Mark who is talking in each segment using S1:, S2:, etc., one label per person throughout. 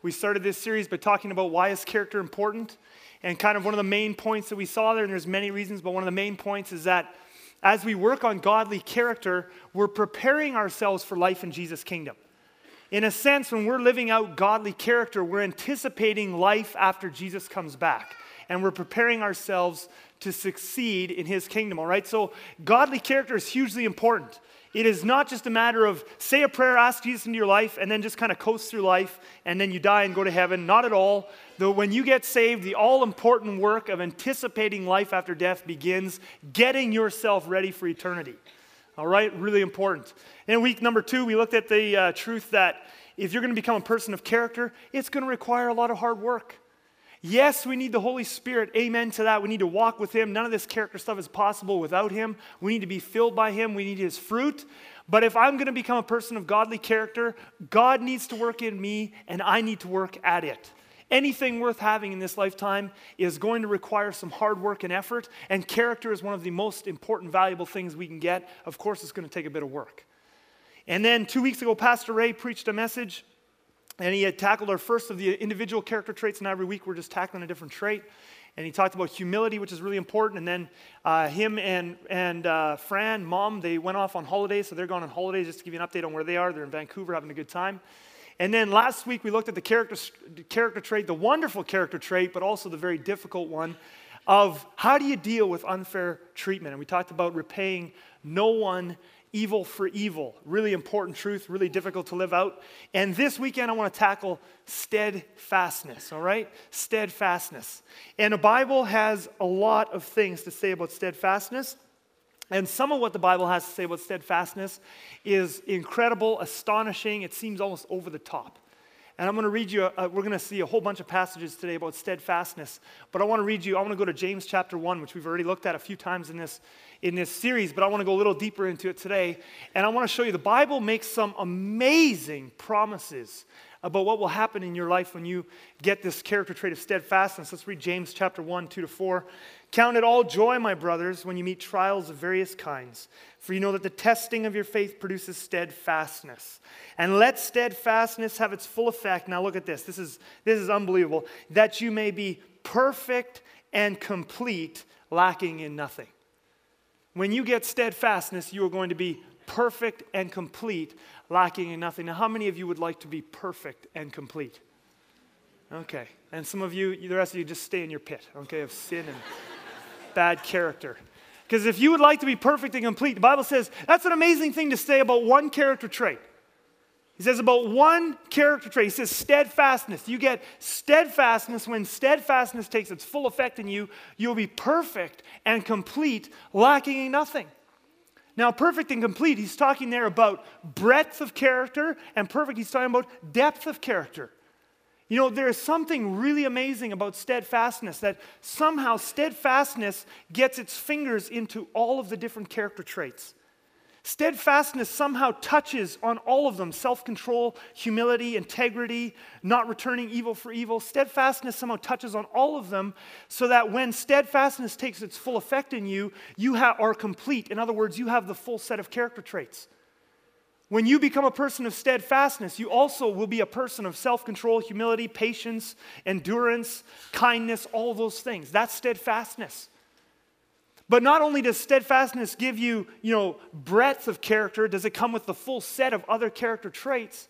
S1: We started this series by talking about why is character important. And kind of one of the main points that we saw there, and there's many reasons, but one of the main points is that as we work on godly character, we're preparing ourselves for life in Jesus' kingdom. In a sense, when we're living out godly character, we're anticipating life after Jesus comes back. And we're preparing ourselves to succeed in his kingdom, all right? So, godly character is hugely important. It is not just a matter of say a prayer, ask Jesus into your life, and then just kind of coast through life, and then you die and go to heaven. Not at all. Though when you get saved, the all important work of anticipating life after death begins, getting yourself ready for eternity. All right, really important. In week number two, we looked at the uh, truth that if you're going to become a person of character, it's going to require a lot of hard work. Yes, we need the Holy Spirit. Amen to that. We need to walk with Him. None of this character stuff is possible without Him. We need to be filled by Him. We need His fruit. But if I'm going to become a person of godly character, God needs to work in me and I need to work at it. Anything worth having in this lifetime is going to require some hard work and effort, and character is one of the most important, valuable things we can get. Of course, it's going to take a bit of work. And then two weeks ago, Pastor Ray preached a message and he had tackled our first of the individual character traits, and every week we're just tackling a different trait. And he talked about humility, which is really important. And then uh, him and, and uh, Fran, mom, they went off on holidays, so they're going on holidays just to give you an update on where they are. They're in Vancouver having a good time. And then last week we looked at the character, character trait, the wonderful character trait, but also the very difficult one of how do you deal with unfair treatment. And we talked about repaying no one evil for evil. Really important truth, really difficult to live out. And this weekend, I want to tackle steadfastness, all right? Steadfastness. And the Bible has a lot of things to say about steadfastness. And some of what the Bible has to say about steadfastness is incredible, astonishing. It seems almost over the top. And I'm going to read you, a, we're going to see a whole bunch of passages today about steadfastness. But I want to read you, I want to go to James chapter 1, which we've already looked at a few times in this, in this series, but I want to go a little deeper into it today. And I want to show you the Bible makes some amazing promises about what will happen in your life when you get this character trait of steadfastness. Let's read James chapter 1, 2 to 4. Count it all joy, my brothers, when you meet trials of various kinds, for you know that the testing of your faith produces steadfastness. And let steadfastness have its full effect. Now look at this. This is, this is unbelievable. That you may be perfect and complete, lacking in nothing. When you get steadfastness, you are going to be perfect and complete, lacking in nothing. Now, how many of you would like to be perfect and complete? Okay. And some of you, the rest of you, just stay in your pit, okay, of sin and bad character. Because if you would like to be perfect and complete, the Bible says that's an amazing thing to say about one character trait. He says about one character trait. He says steadfastness. You get steadfastness. When steadfastness takes its full effect in you, you'll be perfect and complete, lacking in nothing. Now, perfect and complete, he's talking there about breadth of character, and perfect, he's talking about depth of character. You know, there is something really amazing about steadfastness that somehow steadfastness gets its fingers into all of the different character traits. Steadfastness somehow touches on all of them self control, humility, integrity, not returning evil for evil. Steadfastness somehow touches on all of them so that when steadfastness takes its full effect in you, you ha- are complete. In other words, you have the full set of character traits. When you become a person of steadfastness, you also will be a person of self control, humility, patience, endurance, kindness, all those things. That's steadfastness. But not only does steadfastness give you, you know, breadth of character, does it come with the full set of other character traits?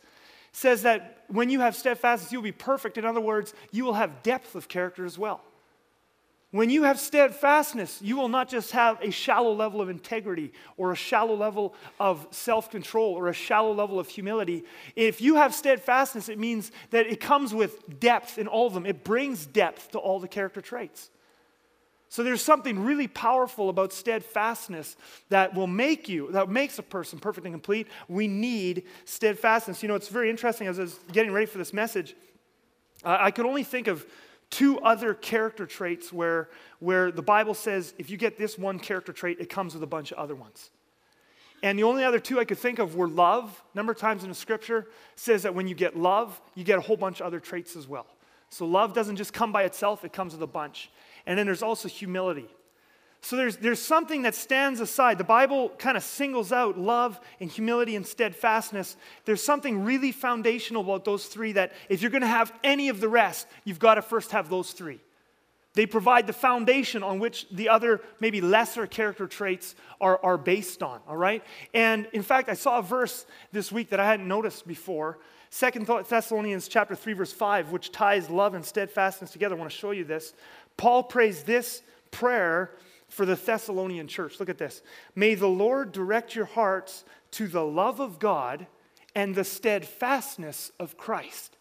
S1: It says that when you have steadfastness, you'll be perfect. In other words, you will have depth of character as well. When you have steadfastness, you will not just have a shallow level of integrity or a shallow level of self control or a shallow level of humility. If you have steadfastness, it means that it comes with depth in all of them, it brings depth to all the character traits. So there's something really powerful about steadfastness that will make you, that makes a person perfect and complete. We need steadfastness. You know, it's very interesting as I was getting ready for this message, I could only think of two other character traits where, where the Bible says if you get this one character trait, it comes with a bunch of other ones. And the only other two I could think of were love. A number of times in the scripture says that when you get love, you get a whole bunch of other traits as well. So love doesn't just come by itself, it comes with a bunch. And then there's also humility. So there's, there's something that stands aside. The Bible kind of singles out love and humility and steadfastness. There's something really foundational about those three that if you're going to have any of the rest, you've got to first have those three. They provide the foundation on which the other, maybe lesser character traits are, are based on, all right? And in fact, I saw a verse this week that I hadn't noticed before. Second Thessalonians chapter 3, verse 5, which ties love and steadfastness together. I want to show you this. Paul prays this prayer for the Thessalonian church. Look at this. May the Lord direct your hearts to the love of God and the steadfastness of Christ.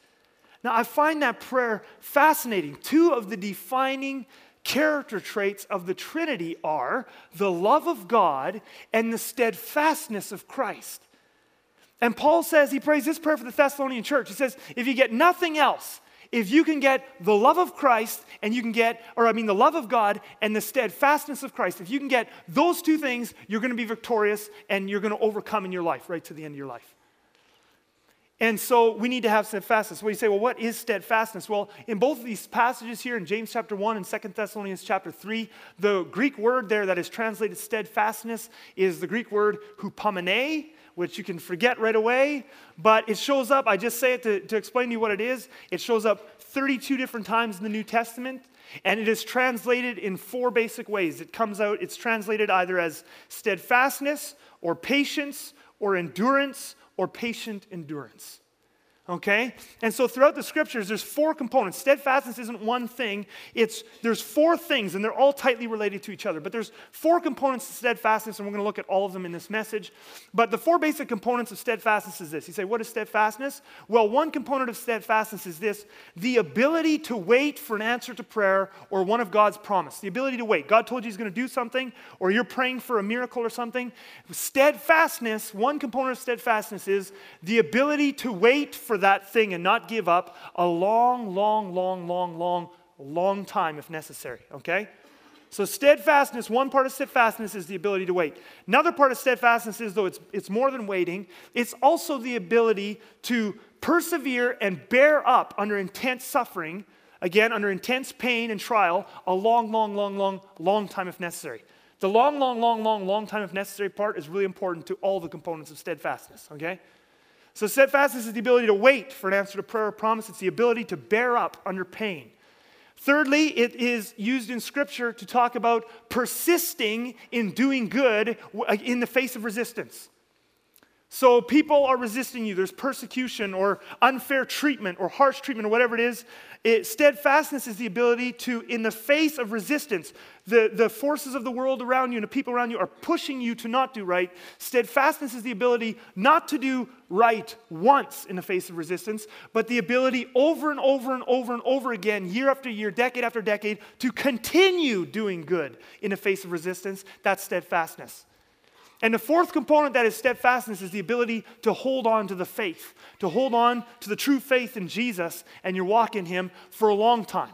S1: Now, I find that prayer fascinating. Two of the defining character traits of the Trinity are the love of God and the steadfastness of Christ. And Paul says, he prays this prayer for the Thessalonian church. He says, if you get nothing else, if you can get the love of Christ and you can get, or I mean, the love of God and the steadfastness of Christ, if you can get those two things, you're going to be victorious and you're going to overcome in your life right to the end of your life. And so we need to have steadfastness. Well, you say, well, what is steadfastness? Well, in both of these passages here in James chapter 1 and 2 Thessalonians chapter 3, the Greek word there that is translated steadfastness is the Greek word hupomene, which you can forget right away, but it shows up, I just say it to, to explain to you what it is. It shows up 32 different times in the New Testament. And it is translated in four basic ways. It comes out, it's translated either as steadfastness or patience or endurance or patient endurance. Okay? And so throughout the scriptures, there's four components. Steadfastness isn't one thing, it's there's four things, and they're all tightly related to each other. But there's four components to steadfastness, and we're going to look at all of them in this message. But the four basic components of steadfastness is this. You say, what is steadfastness? Well, one component of steadfastness is this the ability to wait for an answer to prayer or one of God's promise. The ability to wait. God told you He's going to do something, or you're praying for a miracle or something. Steadfastness, one component of steadfastness is the ability to wait for that thing and not give up a long, long, long, long, long, long time if necessary, okay? So, steadfastness, one part of steadfastness is the ability to wait. Another part of steadfastness is, though it's, it's more than waiting, it's also the ability to persevere and bear up under intense suffering, again, under intense pain and trial, a long, long, long, long, long time if necessary. The long, long, long, long, long time if necessary part is really important to all the components of steadfastness, okay? So, steadfastness is the ability to wait for an answer to prayer or promise, it's the ability to bear up under pain. Thirdly, it is used in Scripture to talk about persisting in doing good in the face of resistance. So people are resisting you. There's persecution or unfair treatment or harsh treatment or whatever it is. It, steadfastness is the ability to, in the face of resistance, the, the forces of the world around you and the people around you are pushing you to not do right. Steadfastness is the ability not to do right once in the face of resistance, but the ability over and over and over and over again, year after year, decade after decade, to continue doing good in the face of resistance. That's steadfastness. And the fourth component that is steadfastness is the ability to hold on to the faith, to hold on to the true faith in Jesus and your walk in Him for a long time.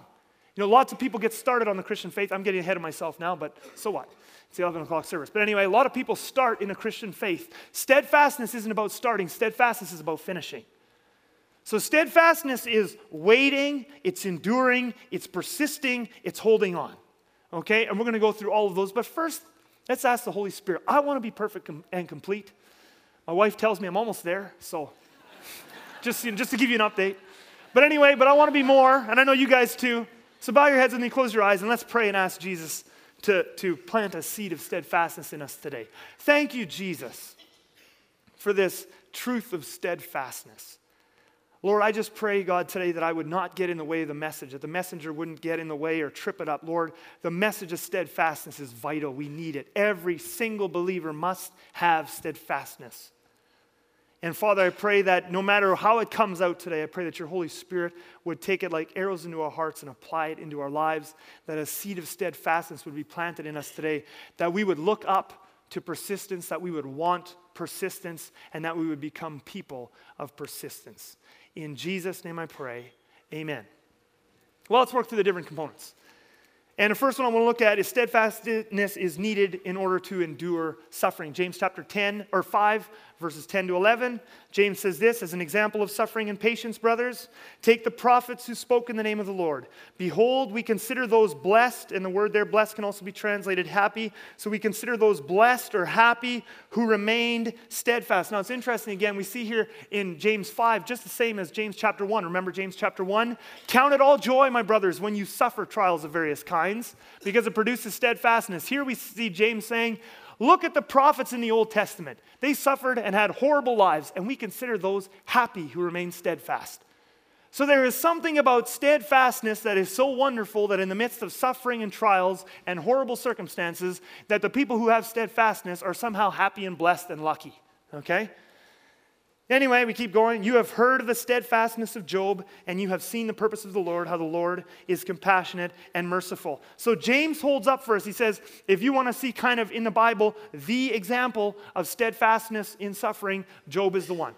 S1: You know, lots of people get started on the Christian faith. I'm getting ahead of myself now, but so what? It's the 11 o'clock service. But anyway, a lot of people start in a Christian faith. Steadfastness isn't about starting, steadfastness is about finishing. So, steadfastness is waiting, it's enduring, it's persisting, it's holding on. Okay? And we're going to go through all of those. But first, Let's ask the Holy Spirit. I want to be perfect and complete. My wife tells me I'm almost there, so just, you know, just to give you an update. But anyway, but I want to be more, and I know you guys too. So bow your heads and me, close your eyes, and let's pray and ask Jesus to, to plant a seed of steadfastness in us today. Thank you, Jesus, for this truth of steadfastness. Lord, I just pray, God, today that I would not get in the way of the message, that the messenger wouldn't get in the way or trip it up. Lord, the message of steadfastness is vital. We need it. Every single believer must have steadfastness. And Father, I pray that no matter how it comes out today, I pray that your Holy Spirit would take it like arrows into our hearts and apply it into our lives, that a seed of steadfastness would be planted in us today, that we would look up to persistence, that we would want persistence, and that we would become people of persistence. In Jesus' name I pray. Amen. Well, let's work through the different components. And the first one I want to look at is steadfastness is needed in order to endure suffering. James chapter 10 or 5 verses 10 to 11. James says this as an example of suffering and patience, brothers. Take the prophets who spoke in the name of the Lord. Behold, we consider those blessed, and the word there, blessed, can also be translated happy. So we consider those blessed or happy who remained steadfast. Now it's interesting, again, we see here in James 5, just the same as James chapter 1. Remember James chapter 1? Count it all joy, my brothers, when you suffer trials of various kinds, because it produces steadfastness. Here we see James saying, Look at the prophets in the Old Testament. They suffered and had horrible lives, and we consider those happy who remain steadfast. So there is something about steadfastness that is so wonderful that in the midst of suffering and trials and horrible circumstances, that the people who have steadfastness are somehow happy and blessed and lucky. Okay? Anyway, we keep going. You have heard of the steadfastness of Job, and you have seen the purpose of the Lord, how the Lord is compassionate and merciful. So James holds up for us. He says, if you want to see kind of in the Bible the example of steadfastness in suffering, Job is the one.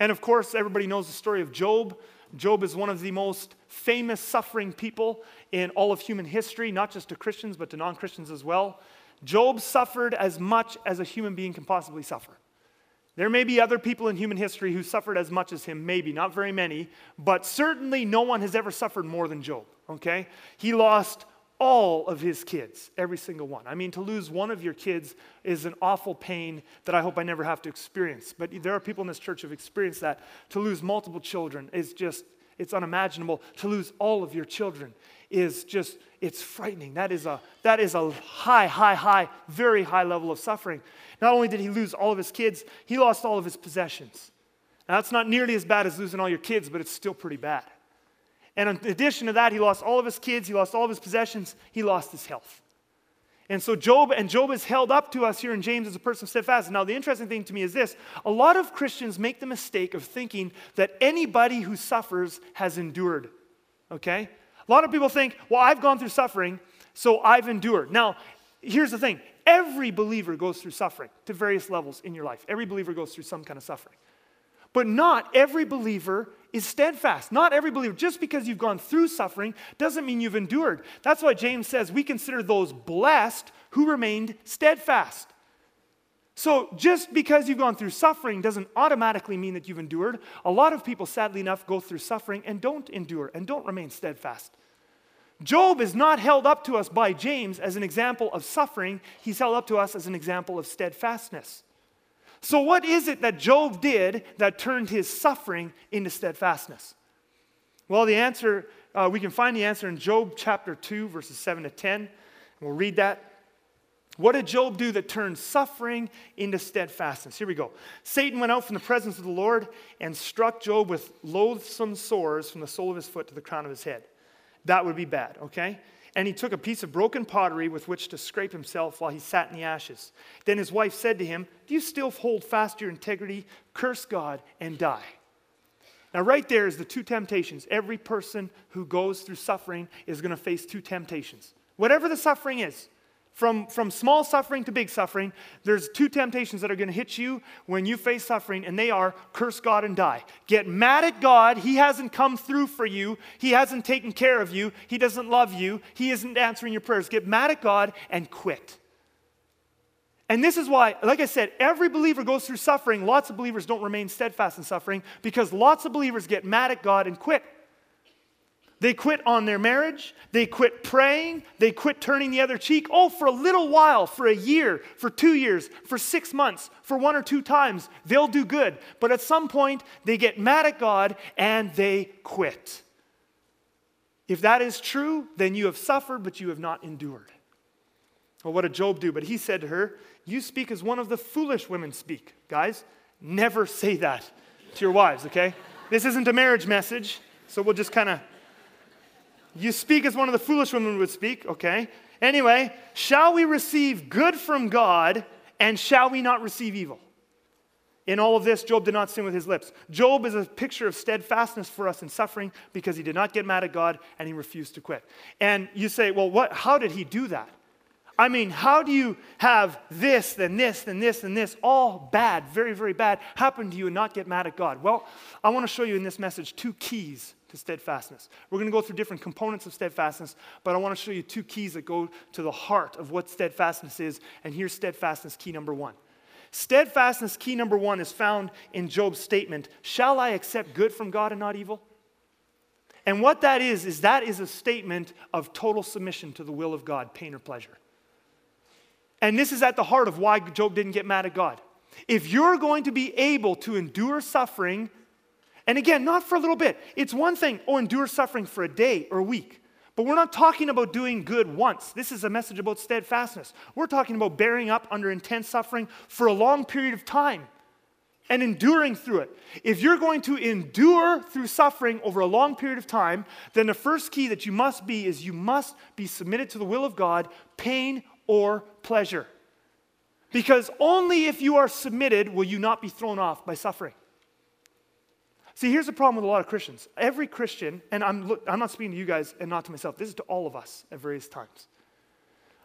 S1: And of course, everybody knows the story of Job. Job is one of the most famous suffering people in all of human history, not just to Christians, but to non Christians as well. Job suffered as much as a human being can possibly suffer. There may be other people in human history who suffered as much as him, maybe, not very many, but certainly no one has ever suffered more than Job, okay? He lost all of his kids, every single one. I mean, to lose one of your kids is an awful pain that I hope I never have to experience. But there are people in this church who've experienced that. To lose multiple children is just, it's unimaginable. To lose all of your children is just, it's frightening. That is a, that is a high, high, high, very high level of suffering. Not only did he lose all of his kids, he lost all of his possessions. Now, that's not nearly as bad as losing all your kids, but it's still pretty bad. And in addition to that, he lost all of his kids, he lost all of his possessions, he lost his health. And so Job, and Job is held up to us here in James as a person steadfast. Now, the interesting thing to me is this a lot of Christians make the mistake of thinking that anybody who suffers has endured. Okay? A lot of people think, well, I've gone through suffering, so I've endured. Now, here's the thing Every believer goes through suffering to various levels in your life. Every believer goes through some kind of suffering. But not every believer is steadfast. Not every believer, just because you've gone through suffering, doesn't mean you've endured. That's why James says we consider those blessed who remained steadfast. So, just because you've gone through suffering doesn't automatically mean that you've endured. A lot of people, sadly enough, go through suffering and don't endure and don't remain steadfast. Job is not held up to us by James as an example of suffering, he's held up to us as an example of steadfastness. So, what is it that Job did that turned his suffering into steadfastness? Well, the answer, uh, we can find the answer in Job chapter 2, verses 7 to 10. We'll read that. What did Job do that turned suffering into steadfastness? Here we go. Satan went out from the presence of the Lord and struck Job with loathsome sores from the sole of his foot to the crown of his head. That would be bad, okay? And he took a piece of broken pottery with which to scrape himself while he sat in the ashes. Then his wife said to him, Do you still hold fast your integrity? Curse God and die. Now, right there is the two temptations. Every person who goes through suffering is going to face two temptations. Whatever the suffering is, from, from small suffering to big suffering, there's two temptations that are going to hit you when you face suffering, and they are curse God and die. Get mad at God. He hasn't come through for you, He hasn't taken care of you, He doesn't love you, He isn't answering your prayers. Get mad at God and quit. And this is why, like I said, every believer goes through suffering. Lots of believers don't remain steadfast in suffering because lots of believers get mad at God and quit. They quit on their marriage. They quit praying. They quit turning the other cheek. Oh, for a little while, for a year, for two years, for six months, for one or two times, they'll do good. But at some point, they get mad at God and they quit. If that is true, then you have suffered, but you have not endured. Well, what did Job do? But he said to her, You speak as one of the foolish women speak. Guys, never say that to your wives, okay? This isn't a marriage message, so we'll just kind of you speak as one of the foolish women would speak, okay? Anyway, shall we receive good from God and shall we not receive evil? In all of this, Job did not sin with his lips. Job is a picture of steadfastness for us in suffering because he did not get mad at God and he refused to quit. And you say, well, what, how did he do that? I mean, how do you have this, then this, then this, then this, all bad, very, very bad, happen to you and not get mad at God? Well, I want to show you in this message two keys to steadfastness. We're going to go through different components of steadfastness, but I want to show you two keys that go to the heart of what steadfastness is. And here's steadfastness key number one. Steadfastness key number one is found in Job's statement Shall I accept good from God and not evil? And what that is, is that is a statement of total submission to the will of God, pain or pleasure. And this is at the heart of why Job didn't get mad at God. If you're going to be able to endure suffering, and again, not for a little bit, it's one thing, oh, endure suffering for a day or a week. But we're not talking about doing good once. This is a message about steadfastness. We're talking about bearing up under intense suffering for a long period of time and enduring through it. If you're going to endure through suffering over a long period of time, then the first key that you must be is you must be submitted to the will of God, pain or pleasure. Because only if you are submitted will you not be thrown off by suffering. See, here's the problem with a lot of Christians. Every Christian, and I'm, I'm not speaking to you guys and not to myself, this is to all of us at various times.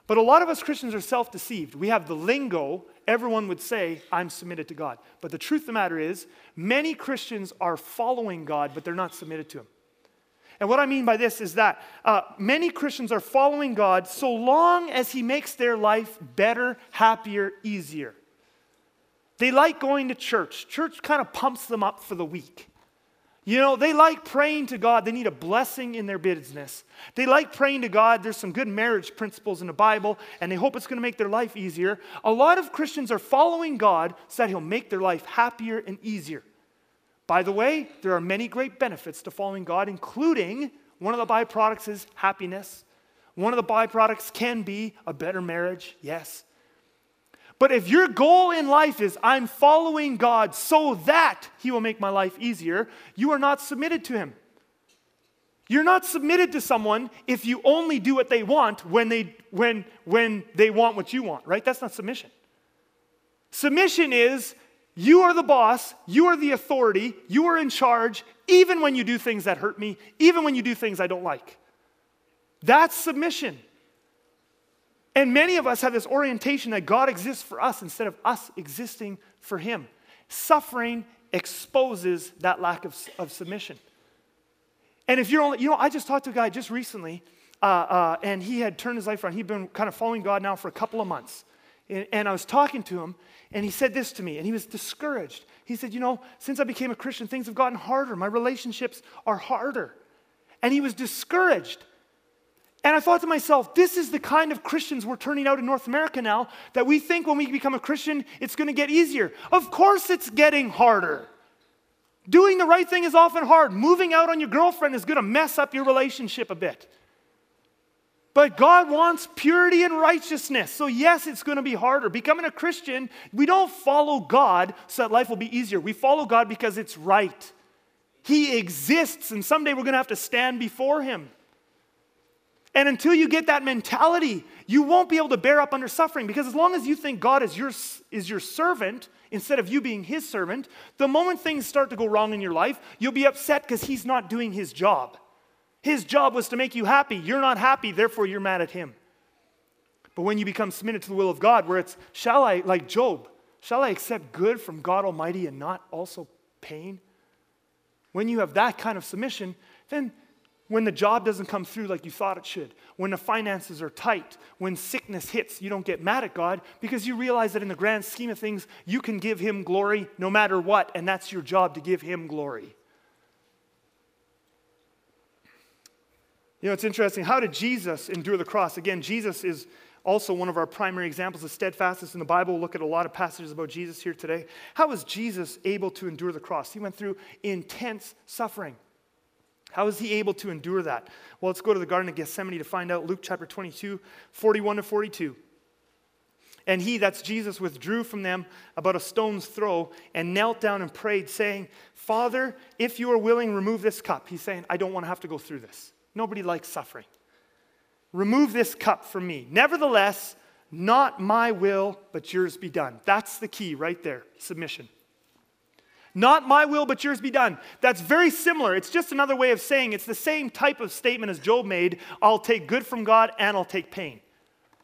S1: But a lot of us Christians are self deceived. We have the lingo, everyone would say, I'm submitted to God. But the truth of the matter is, many Christians are following God, but they're not submitted to Him. And what I mean by this is that uh, many Christians are following God so long as He makes their life better, happier, easier. They like going to church. Church kind of pumps them up for the week. You know, they like praying to God. They need a blessing in their business. They like praying to God. There's some good marriage principles in the Bible, and they hope it's going to make their life easier. A lot of Christians are following God so that He'll make their life happier and easier. By the way, there are many great benefits to following God, including one of the byproducts is happiness. One of the byproducts can be a better marriage, yes. But if your goal in life is, I'm following God so that He will make my life easier, you are not submitted to Him. You're not submitted to someone if you only do what they want when they, when, when they want what you want, right? That's not submission. Submission is you are the boss, you are the authority, you are in charge, even when you do things that hurt me, even when you do things I don't like. That's submission. And many of us have this orientation that God exists for us instead of us existing for Him. Suffering exposes that lack of, of submission. And if you're only, you know, I just talked to a guy just recently, uh, uh, and he had turned his life around. He'd been kind of following God now for a couple of months. And, and I was talking to him, and he said this to me, and he was discouraged. He said, You know, since I became a Christian, things have gotten harder. My relationships are harder. And he was discouraged. And I thought to myself, this is the kind of Christians we're turning out in North America now that we think when we become a Christian, it's going to get easier. Of course, it's getting harder. Doing the right thing is often hard. Moving out on your girlfriend is going to mess up your relationship a bit. But God wants purity and righteousness. So, yes, it's going to be harder. Becoming a Christian, we don't follow God so that life will be easier. We follow God because it's right. He exists, and someday we're going to have to stand before Him. And until you get that mentality, you won't be able to bear up under suffering because as long as you think God is your, is your servant instead of you being his servant, the moment things start to go wrong in your life, you'll be upset because he's not doing his job. His job was to make you happy. You're not happy, therefore you're mad at him. But when you become submitted to the will of God, where it's, shall I, like Job, shall I accept good from God Almighty and not also pain? When you have that kind of submission, then when the job doesn't come through like you thought it should, when the finances are tight, when sickness hits, you don't get mad at God because you realize that in the grand scheme of things, you can give Him glory no matter what, and that's your job to give Him glory. You know, it's interesting. How did Jesus endure the cross? Again, Jesus is also one of our primary examples of steadfastness in the Bible. We'll look at a lot of passages about Jesus here today. How was Jesus able to endure the cross? He went through intense suffering. How is he able to endure that? Well, let's go to the Garden of Gethsemane to find out. Luke chapter 22, 41 to 42. And he, that's Jesus, withdrew from them about a stone's throw and knelt down and prayed, saying, Father, if you are willing, remove this cup. He's saying, I don't want to have to go through this. Nobody likes suffering. Remove this cup from me. Nevertheless, not my will, but yours be done. That's the key right there submission. Not my will, but yours be done. That's very similar. It's just another way of saying it's the same type of statement as Job made I'll take good from God and I'll take pain.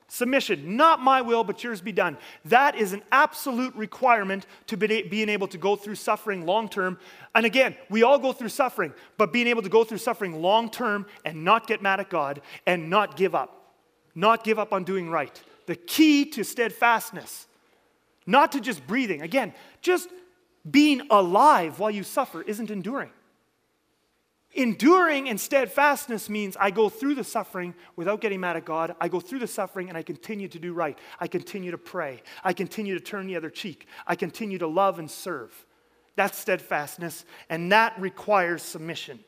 S1: Submission, not my will, but yours be done. That is an absolute requirement to be, being able to go through suffering long term. And again, we all go through suffering, but being able to go through suffering long term and not get mad at God and not give up, not give up on doing right. The key to steadfastness, not to just breathing. Again, just being alive while you suffer isn't enduring. Enduring and steadfastness means I go through the suffering without getting mad at God. I go through the suffering and I continue to do right. I continue to pray. I continue to turn the other cheek. I continue to love and serve. That's steadfastness, and that requires submission.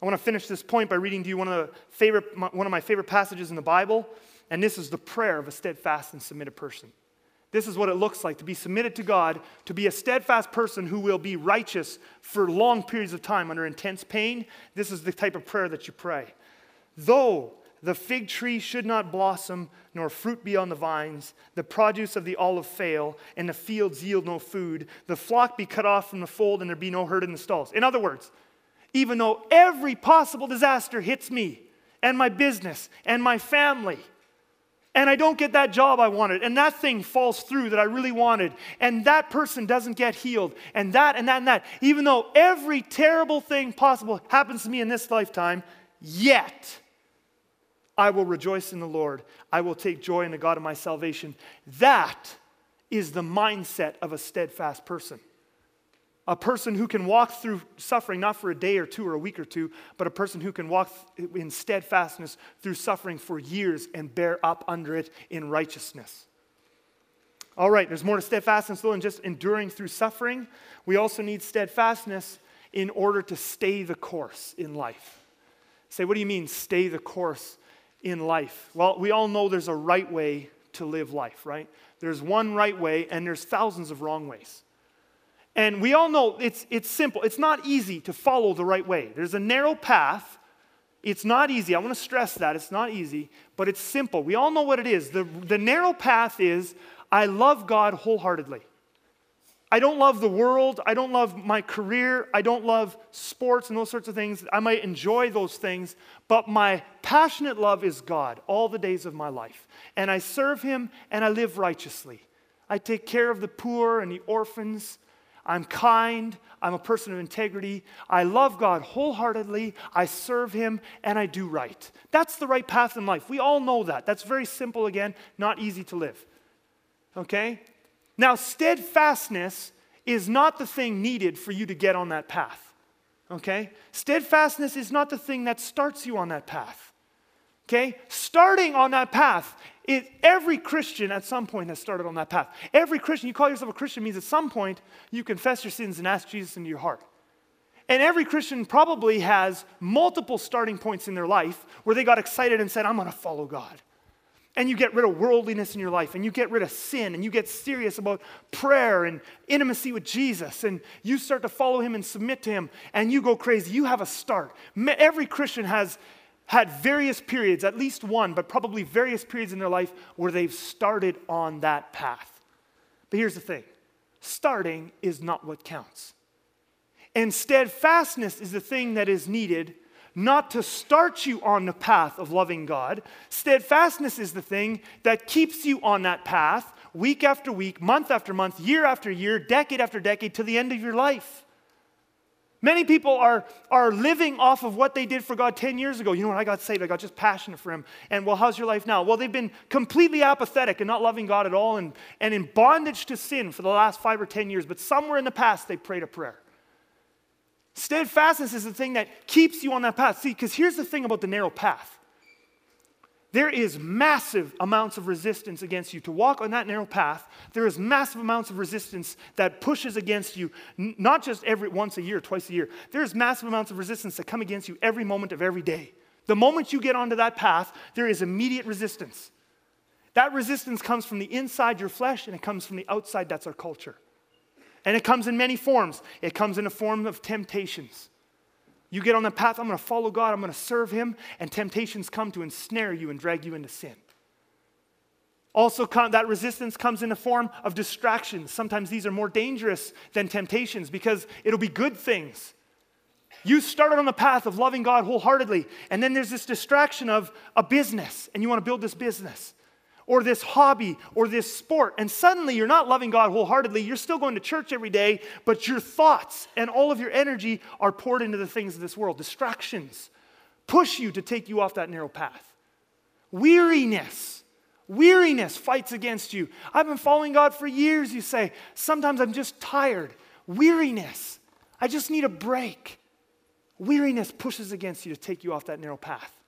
S1: I want to finish this point by reading to you one of, the favorite, one of my favorite passages in the Bible, and this is the prayer of a steadfast and submitted person. This is what it looks like to be submitted to God, to be a steadfast person who will be righteous for long periods of time under intense pain. This is the type of prayer that you pray. Though the fig tree should not blossom, nor fruit be on the vines, the produce of the olive fail, and the fields yield no food, the flock be cut off from the fold, and there be no herd in the stalls. In other words, even though every possible disaster hits me and my business and my family, and I don't get that job I wanted, and that thing falls through that I really wanted, and that person doesn't get healed, and that and that and that, even though every terrible thing possible happens to me in this lifetime, yet I will rejoice in the Lord. I will take joy in the God of my salvation. That is the mindset of a steadfast person a person who can walk through suffering not for a day or two or a week or two, but a person who can walk in steadfastness through suffering for years and bear up under it in righteousness. All right, there's more to steadfastness than just enduring through suffering. We also need steadfastness in order to stay the course in life. Say, what do you mean, stay the course in life? Well, we all know there's a right way to live life, right? There's one right way, and there's thousands of wrong ways. And we all know it's, it's simple. It's not easy to follow the right way. There's a narrow path. It's not easy. I want to stress that. It's not easy, but it's simple. We all know what it is. The, the narrow path is I love God wholeheartedly. I don't love the world. I don't love my career. I don't love sports and those sorts of things. I might enjoy those things, but my passionate love is God all the days of my life. And I serve Him and I live righteously. I take care of the poor and the orphans. I'm kind. I'm a person of integrity. I love God wholeheartedly. I serve Him and I do right. That's the right path in life. We all know that. That's very simple, again, not easy to live. Okay? Now, steadfastness is not the thing needed for you to get on that path. Okay? Steadfastness is not the thing that starts you on that path. Okay? Starting on that path it, every Christian at some point has started on that path. Every Christian, you call yourself a Christian, means at some point you confess your sins and ask Jesus into your heart. And every Christian probably has multiple starting points in their life where they got excited and said, I'm going to follow God. And you get rid of worldliness in your life, and you get rid of sin, and you get serious about prayer and intimacy with Jesus, and you start to follow Him and submit to Him, and you go crazy. You have a start. Every Christian has, had various periods, at least one, but probably various periods in their life where they've started on that path. But here's the thing starting is not what counts. And steadfastness is the thing that is needed not to start you on the path of loving God. Steadfastness is the thing that keeps you on that path week after week, month after month, year after year, decade after decade, to the end of your life. Many people are, are living off of what they did for God 10 years ago. You know, when I got saved, I got just passionate for Him. And well, how's your life now? Well, they've been completely apathetic and not loving God at all and, and in bondage to sin for the last five or 10 years. But somewhere in the past, they prayed a prayer. Steadfastness is the thing that keeps you on that path. See, because here's the thing about the narrow path there is massive amounts of resistance against you. To walk on that narrow path, there is massive amounts of resistance that pushes against you, n- not just every once a year, twice a year. There's massive amounts of resistance that come against you every moment of every day. The moment you get onto that path, there is immediate resistance. That resistance comes from the inside your flesh and it comes from the outside, that's our culture. And it comes in many forms. It comes in a form of temptations. You get on the path, I'm going to follow God, I'm going to serve Him, and temptations come to ensnare you and drag you into sin. Also, that resistance comes in the form of distractions. Sometimes these are more dangerous than temptations because it'll be good things. You started on the path of loving God wholeheartedly, and then there's this distraction of a business, and you want to build this business, or this hobby, or this sport, and suddenly you're not loving God wholeheartedly. You're still going to church every day, but your thoughts and all of your energy are poured into the things of this world. Distractions push you to take you off that narrow path. Weariness. Weariness fights against you. I've been following God for years, you say. Sometimes I'm just tired. Weariness. I just need a break. Weariness pushes against you to take you off that narrow path.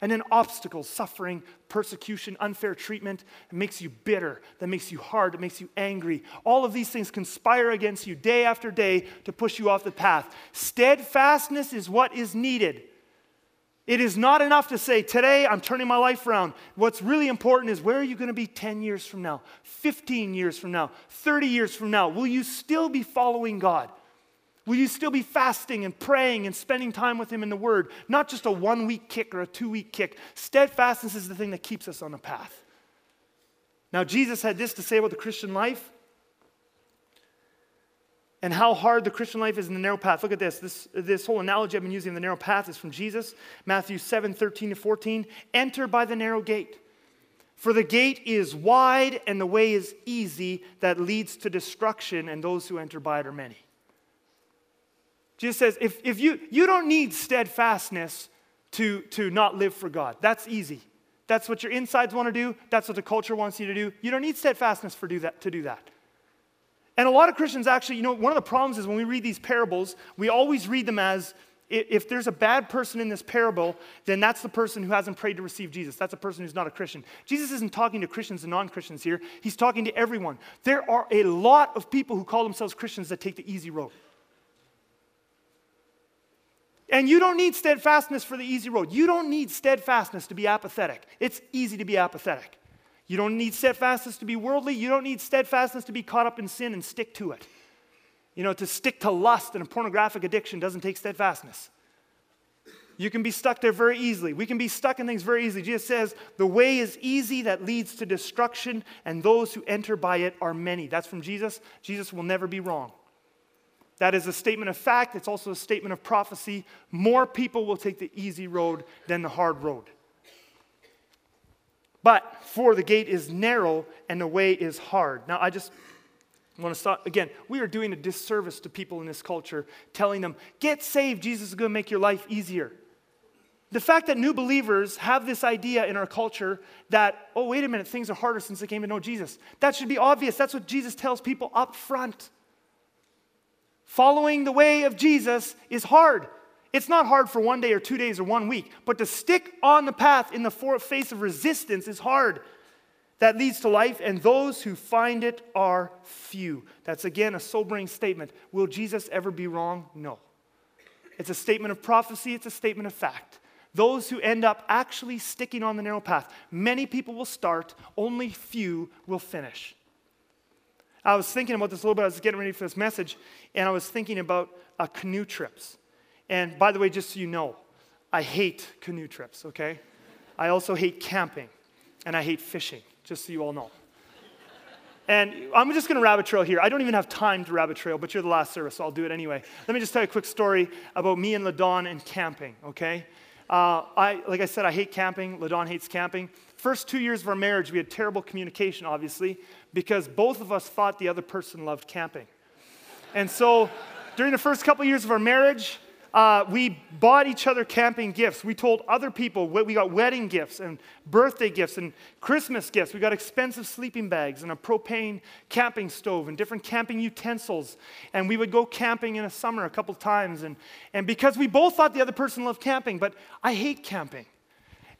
S1: And then obstacles, suffering, persecution, unfair treatment, it makes you bitter, that makes you hard, it makes you angry. All of these things conspire against you day after day to push you off the path. Steadfastness is what is needed. It is not enough to say, today I'm turning my life around. What's really important is where are you going to be 10 years from now, 15 years from now, 30 years from now? Will you still be following God? Will you still be fasting and praying and spending time with Him in the Word? Not just a one week kick or a two week kick. Steadfastness is the thing that keeps us on the path. Now, Jesus had this to say about the Christian life and how hard the Christian life is in the narrow path. Look at this. This, this whole analogy I've been using in the narrow path is from Jesus, Matthew 7 13 to 14. Enter by the narrow gate. For the gate is wide and the way is easy that leads to destruction, and those who enter by it are many. Jesus says, if, if you, you don't need steadfastness to, to not live for God. That's easy. That's what your insides want to do. That's what the culture wants you to do. You don't need steadfastness for do that, to do that. And a lot of Christians actually, you know, one of the problems is when we read these parables, we always read them as if there's a bad person in this parable, then that's the person who hasn't prayed to receive Jesus. That's a person who's not a Christian. Jesus isn't talking to Christians and non Christians here, he's talking to everyone. There are a lot of people who call themselves Christians that take the easy road. And you don't need steadfastness for the easy road. You don't need steadfastness to be apathetic. It's easy to be apathetic. You don't need steadfastness to be worldly. You don't need steadfastness to be caught up in sin and stick to it. You know, to stick to lust and a pornographic addiction doesn't take steadfastness. You can be stuck there very easily. We can be stuck in things very easily. Jesus says, The way is easy that leads to destruction, and those who enter by it are many. That's from Jesus. Jesus will never be wrong. That is a statement of fact. It's also a statement of prophecy. More people will take the easy road than the hard road. But for the gate is narrow and the way is hard. Now, I just want to stop. Again, we are doing a disservice to people in this culture, telling them, get saved, Jesus is going to make your life easier. The fact that new believers have this idea in our culture that, oh, wait a minute, things are harder since they came to know Jesus, that should be obvious. That's what Jesus tells people up front. Following the way of Jesus is hard. It's not hard for one day or two days or one week, but to stick on the path in the face of resistance is hard. That leads to life, and those who find it are few. That's again a sobering statement. Will Jesus ever be wrong? No. It's a statement of prophecy, it's a statement of fact. Those who end up actually sticking on the narrow path, many people will start, only few will finish. I was thinking about this a little bit. I was getting ready for this message, and I was thinking about uh, canoe trips. And by the way, just so you know, I hate canoe trips, okay? I also hate camping, and I hate fishing, just so you all know. And I'm just going to rabbit trail here. I don't even have time to rabbit trail, but you're the last service, so I'll do it anyway. Let me just tell you a quick story about me and LaDon and camping, okay? Uh, I, like I said, I hate camping. LaDon hates camping. First two years of our marriage, we had terrible communication, obviously, because both of us thought the other person loved camping. And so during the first couple years of our marriage, uh, we bought each other camping gifts. We told other people we got wedding gifts and birthday gifts and Christmas gifts. We got expensive sleeping bags and a propane camping stove and different camping utensils. And we would go camping in the summer a couple times. And, and because we both thought the other person loved camping, but I hate camping.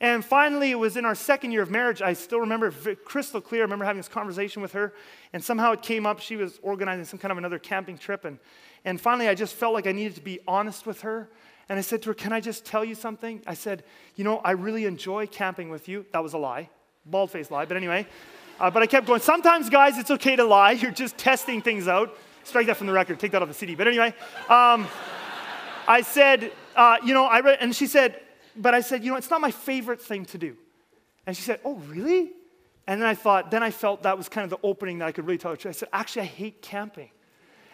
S1: And finally, it was in our second year of marriage. I still remember crystal clear. I remember having this conversation with her, and somehow it came up. She was organizing some kind of another camping trip. And, and finally, I just felt like I needed to be honest with her. And I said to her, Can I just tell you something? I said, You know, I really enjoy camping with you. That was a lie, bald faced lie. But anyway, uh, but I kept going. Sometimes, guys, it's okay to lie. You're just testing things out. Strike that from the record. Take that off the CD. But anyway, um, I said, uh, You know, I read, and she said, but I said, you know, it's not my favorite thing to do. And she said, oh, really? And then I thought, then I felt that was kind of the opening that I could really tell her. I said, actually, I hate camping.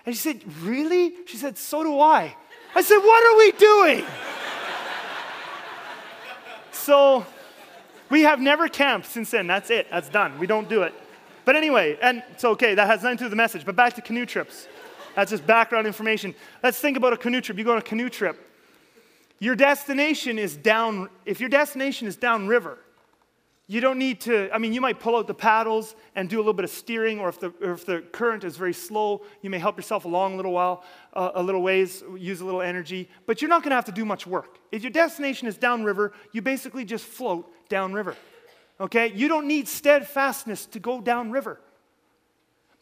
S1: And she said, really? She said, so do I. I said, What are we doing? so we have never camped since then. That's it. That's done. We don't do it. But anyway, and it's okay. That has nothing to do with the message. But back to canoe trips. That's just background information. Let's think about a canoe trip. You go on a canoe trip. Your destination is down, if your destination is downriver, you don't need to, I mean, you might pull out the paddles and do a little bit of steering, or if the, or if the current is very slow, you may help yourself along a little while, uh, a little ways, use a little energy, but you're not going to have to do much work. If your destination is downriver, you basically just float downriver. Okay? You don't need steadfastness to go downriver.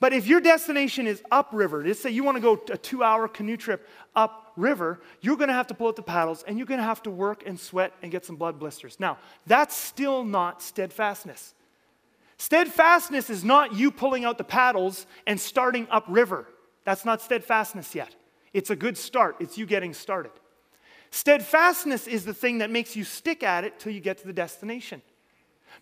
S1: But if your destination is upriver, let's say you want to go a two hour canoe trip upriver, you're going to have to pull out the paddles and you're going to have to work and sweat and get some blood blisters. Now, that's still not steadfastness. Steadfastness is not you pulling out the paddles and starting upriver. That's not steadfastness yet. It's a good start, it's you getting started. Steadfastness is the thing that makes you stick at it till you get to the destination.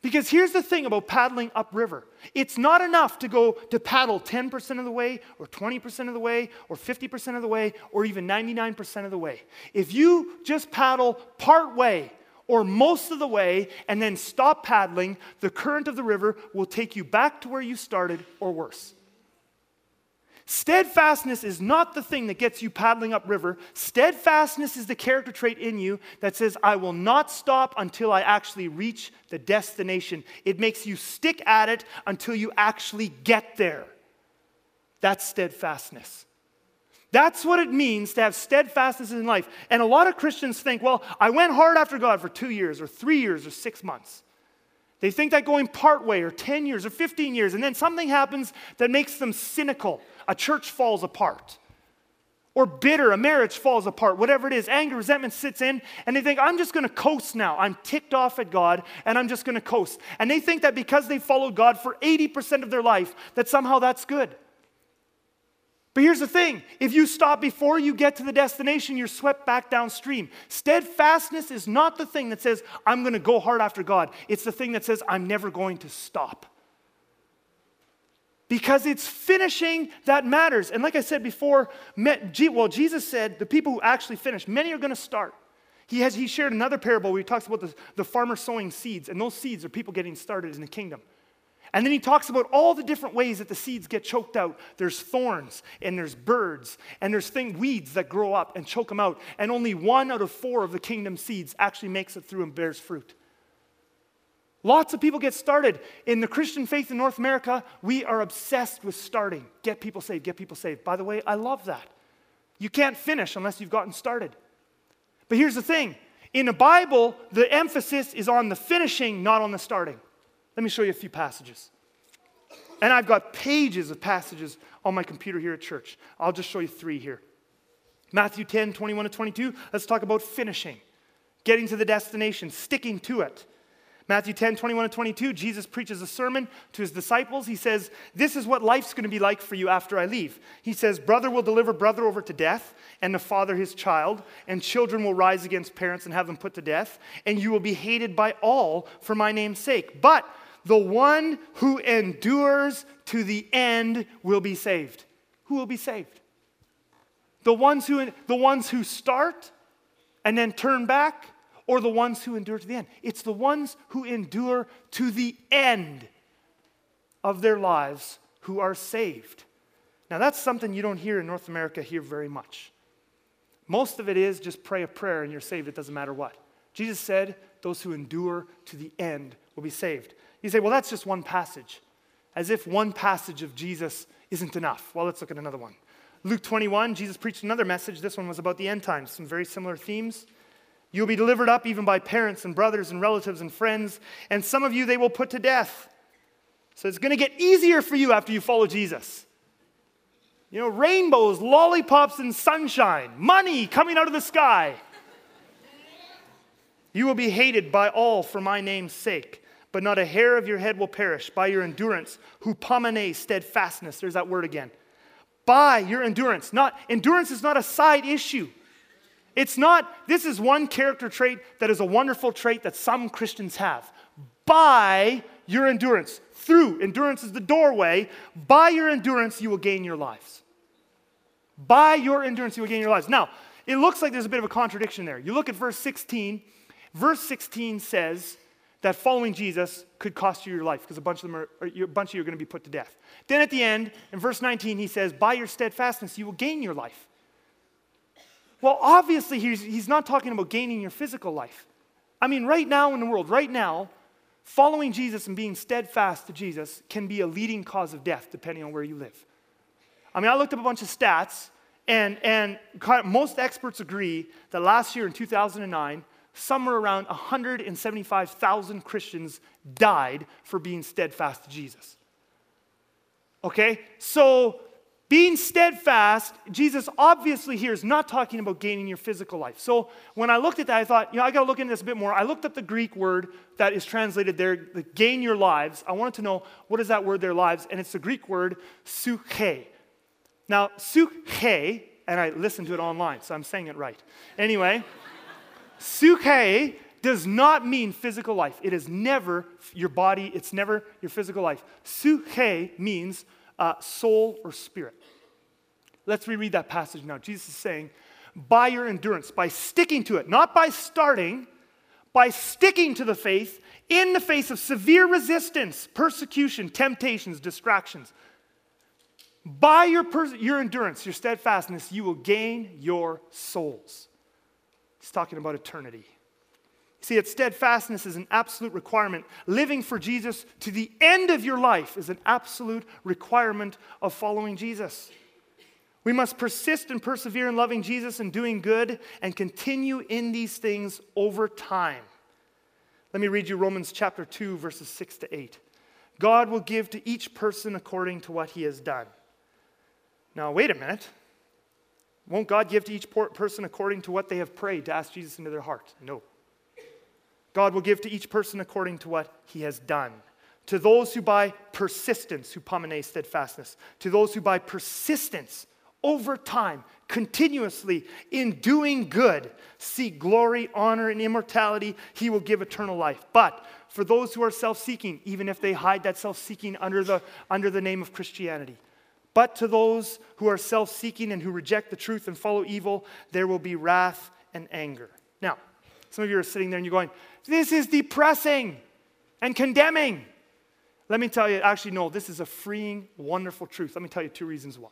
S1: Because here's the thing about paddling upriver it's not enough to go to paddle 10% of the way, or 20% of the way, or 50% of the way, or even 99% of the way. If you just paddle part way, or most of the way, and then stop paddling, the current of the river will take you back to where you started, or worse. Steadfastness is not the thing that gets you paddling upriver. Steadfastness is the character trait in you that says, I will not stop until I actually reach the destination. It makes you stick at it until you actually get there. That's steadfastness. That's what it means to have steadfastness in life. And a lot of Christians think, well, I went hard after God for two years, or three years, or six months. They think that going part way, or 10 years, or 15 years, and then something happens that makes them cynical a church falls apart. Or bitter, a marriage falls apart, whatever it is, anger, resentment sits in, and they think, I'm just gonna coast now. I'm ticked off at God, and I'm just gonna coast. And they think that because they followed God for 80% of their life, that somehow that's good. But here's the thing if you stop before you get to the destination, you're swept back downstream. Steadfastness is not the thing that says, I'm going to go hard after God. It's the thing that says, I'm never going to stop because it's finishing that matters. And like I said before, well, Jesus said the people who actually finish, many are going to start. He, has, he shared another parable where he talks about the, the farmer sowing seeds, and those seeds are people getting started in the kingdom. And then he talks about all the different ways that the seeds get choked out. There's thorns, and there's birds, and there's thing, weeds that grow up and choke them out. And only one out of four of the kingdom seeds actually makes it through and bears fruit. Lots of people get started. In the Christian faith in North America, we are obsessed with starting. Get people saved, get people saved. By the way, I love that. You can't finish unless you've gotten started. But here's the thing in the Bible, the emphasis is on the finishing, not on the starting. Let me show you a few passages. And I've got pages of passages on my computer here at church. I'll just show you three here. Matthew 10, 21 to 22. Let's talk about finishing, getting to the destination, sticking to it. Matthew 10, 21 and 22, Jesus preaches a sermon to his disciples. He says, This is what life's going to be like for you after I leave. He says, Brother will deliver brother over to death, and the father his child, and children will rise against parents and have them put to death, and you will be hated by all for my name's sake. But the one who endures to the end will be saved. Who will be saved? The ones who, the ones who start and then turn back or the ones who endure to the end. It's the ones who endure to the end of their lives who are saved. Now, that's something you don't hear in North America here very much. Most of it is just pray a prayer and you're saved, it doesn't matter what. Jesus said, Those who endure to the end will be saved. You say, Well, that's just one passage. As if one passage of Jesus isn't enough. Well, let's look at another one. Luke 21, Jesus preached another message. This one was about the end times, some very similar themes. You'll be delivered up even by parents and brothers and relatives and friends, and some of you they will put to death. So it's going to get easier for you after you follow Jesus. You know, rainbows, lollipops, and sunshine, money coming out of the sky. You will be hated by all for my name's sake, but not a hair of your head will perish by your endurance, hupomene, steadfastness. There's that word again. By your endurance. Not endurance is not a side issue. It's not, this is one character trait that is a wonderful trait that some Christians have. By your endurance, through endurance is the doorway, by your endurance, you will gain your lives. By your endurance, you will gain your lives. Now, it looks like there's a bit of a contradiction there. You look at verse 16. Verse 16 says that following Jesus could cost you your life because a bunch of them are, a bunch of you are going to be put to death. Then at the end, in verse 19, he says, By your steadfastness, you will gain your life. Well, obviously, he's, he's not talking about gaining your physical life. I mean, right now in the world, right now, following Jesus and being steadfast to Jesus can be a leading cause of death, depending on where you live. I mean, I looked up a bunch of stats, and, and most experts agree that last year in 2009, somewhere around 175,000 Christians died for being steadfast to Jesus. Okay? So being steadfast, Jesus obviously here is not talking about gaining your physical life. So when I looked at that, I thought, you know, I got to look into this a bit more. I looked up the Greek word that is translated there, the gain your lives. I wanted to know what is that word, their lives, and it's the Greek word psuche. Now, psuche, and I listened to it online, so I'm saying it right. Anyway, psuche does not mean physical life. It is never your body, it's never your physical life. Psuche means uh, soul or spirit. Let's reread that passage now. Jesus is saying, by your endurance, by sticking to it, not by starting, by sticking to the faith in the face of severe resistance, persecution, temptations, distractions. By your, pers- your endurance, your steadfastness, you will gain your souls. He's talking about eternity. See, that steadfastness is an absolute requirement. Living for Jesus to the end of your life is an absolute requirement of following Jesus. We must persist and persevere in loving Jesus and doing good and continue in these things over time. Let me read you Romans chapter 2, verses 6 to 8. God will give to each person according to what he has done. Now, wait a minute. Won't God give to each person according to what they have prayed to ask Jesus into their heart? No. God will give to each person according to what he has done. To those who by persistence, who hupomene steadfastness, to those who by persistence, over time, continuously in doing good, seek glory, honor, and immortality, he will give eternal life. But for those who are self seeking, even if they hide that self seeking under the, under the name of Christianity, but to those who are self seeking and who reject the truth and follow evil, there will be wrath and anger. Now, some of you are sitting there and you're going, This is depressing and condemning. Let me tell you, actually, no, this is a freeing, wonderful truth. Let me tell you two reasons why.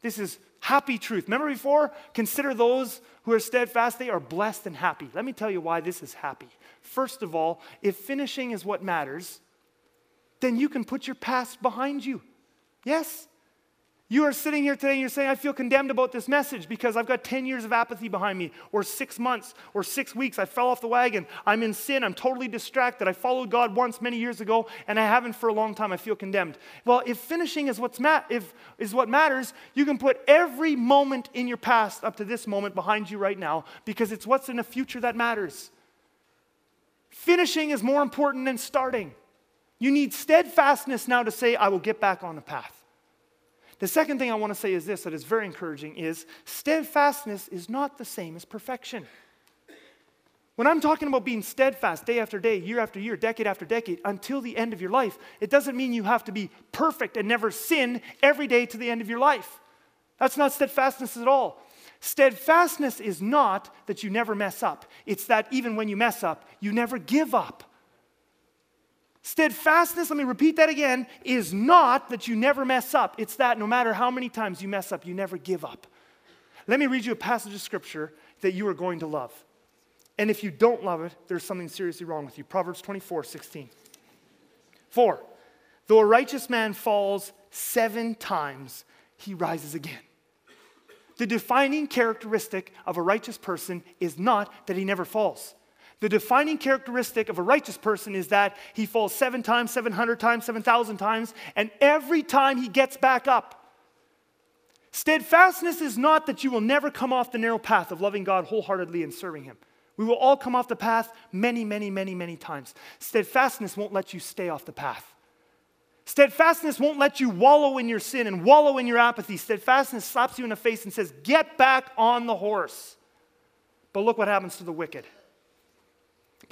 S1: This is happy truth. Remember before? Consider those who are steadfast, they are blessed and happy. Let me tell you why this is happy. First of all, if finishing is what matters, then you can put your past behind you. Yes? You are sitting here today and you're saying, I feel condemned about this message because I've got 10 years of apathy behind me, or six months, or six weeks. I fell off the wagon. I'm in sin. I'm totally distracted. I followed God once many years ago, and I haven't for a long time. I feel condemned. Well, if finishing is, what's ma- if, is what matters, you can put every moment in your past up to this moment behind you right now because it's what's in the future that matters. Finishing is more important than starting. You need steadfastness now to say, I will get back on the path. The second thing I want to say is this that is very encouraging is steadfastness is not the same as perfection. When I'm talking about being steadfast day after day, year after year, decade after decade, until the end of your life, it doesn't mean you have to be perfect and never sin every day to the end of your life. That's not steadfastness at all. Steadfastness is not that you never mess up, it's that even when you mess up, you never give up. Steadfastness, let me repeat that again, is not that you never mess up. It's that no matter how many times you mess up, you never give up. Let me read you a passage of scripture that you are going to love. And if you don't love it, there's something seriously wrong with you. Proverbs 24, 16. For, though a righteous man falls seven times, he rises again. The defining characteristic of a righteous person is not that he never falls. The defining characteristic of a righteous person is that he falls seven times, 700 times, 7,000 times, and every time he gets back up. Steadfastness is not that you will never come off the narrow path of loving God wholeheartedly and serving Him. We will all come off the path many, many, many, many times. Steadfastness won't let you stay off the path. Steadfastness won't let you wallow in your sin and wallow in your apathy. Steadfastness slaps you in the face and says, Get back on the horse. But look what happens to the wicked.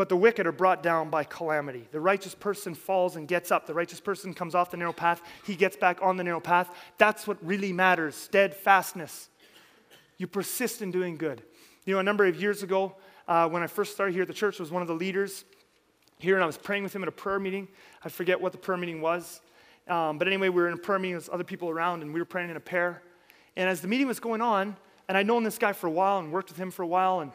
S1: But the wicked are brought down by calamity. The righteous person falls and gets up. The righteous person comes off the narrow path. He gets back on the narrow path. That's what really matters steadfastness. You persist in doing good. You know, a number of years ago, uh, when I first started here at the church, was one of the leaders here, and I was praying with him at a prayer meeting. I forget what the prayer meeting was. Um, but anyway, we were in a prayer meeting with other people around, and we were praying in a pair. And as the meeting was going on, and I'd known this guy for a while and worked with him for a while, and,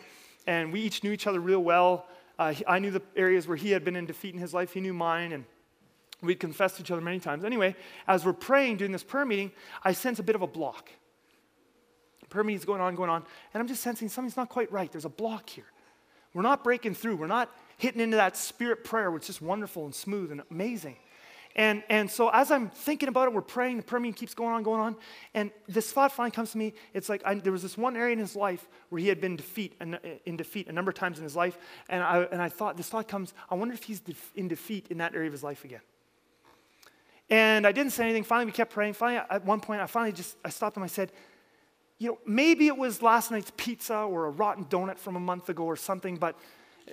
S1: and we each knew each other real well. Uh, I knew the areas where he had been in defeat in his life, he knew mine, and we'd confessed to each other many times. Anyway, as we're praying during this prayer meeting, I sense a bit of a block. Prayer meeting's going on, going on, and I'm just sensing something's not quite right. There's a block here. We're not breaking through. We're not hitting into that spirit prayer, which is just wonderful and smooth and amazing. And, and so as I'm thinking about it, we're praying, the prayer meeting keeps going on, going on. And this thought finally comes to me. It's like I, there was this one area in his life where he had been defeat, in defeat a number of times in his life. And I, and I thought, this thought comes, I wonder if he's in defeat in that area of his life again. And I didn't say anything. Finally, we kept praying. Finally, at one point, I finally just, I stopped him. I said, you know, maybe it was last night's pizza or a rotten donut from a month ago or something, but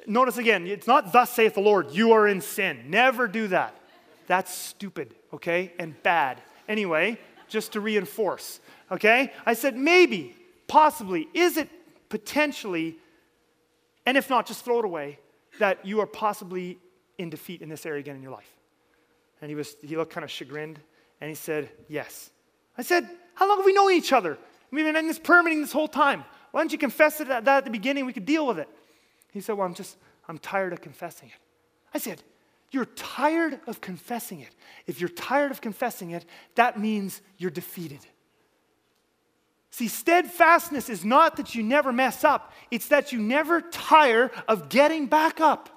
S1: notice again, it's not thus saith the Lord, you are in sin. Never do that. That's stupid, okay, and bad. Anyway, just to reinforce, okay? I said, maybe, possibly, is it potentially, and if not, just throw it away, that you are possibly in defeat in this area again in your life? And he, was, he looked kind of chagrined, and he said, yes. I said, how long have we known each other? We've been in this prayer meeting this whole time. Why don't you confess it at, that at the beginning? We could deal with it. He said, well, I'm just, I'm tired of confessing it. I said, you're tired of confessing it. If you're tired of confessing it, that means you're defeated. See, steadfastness is not that you never mess up, it's that you never tire of getting back up.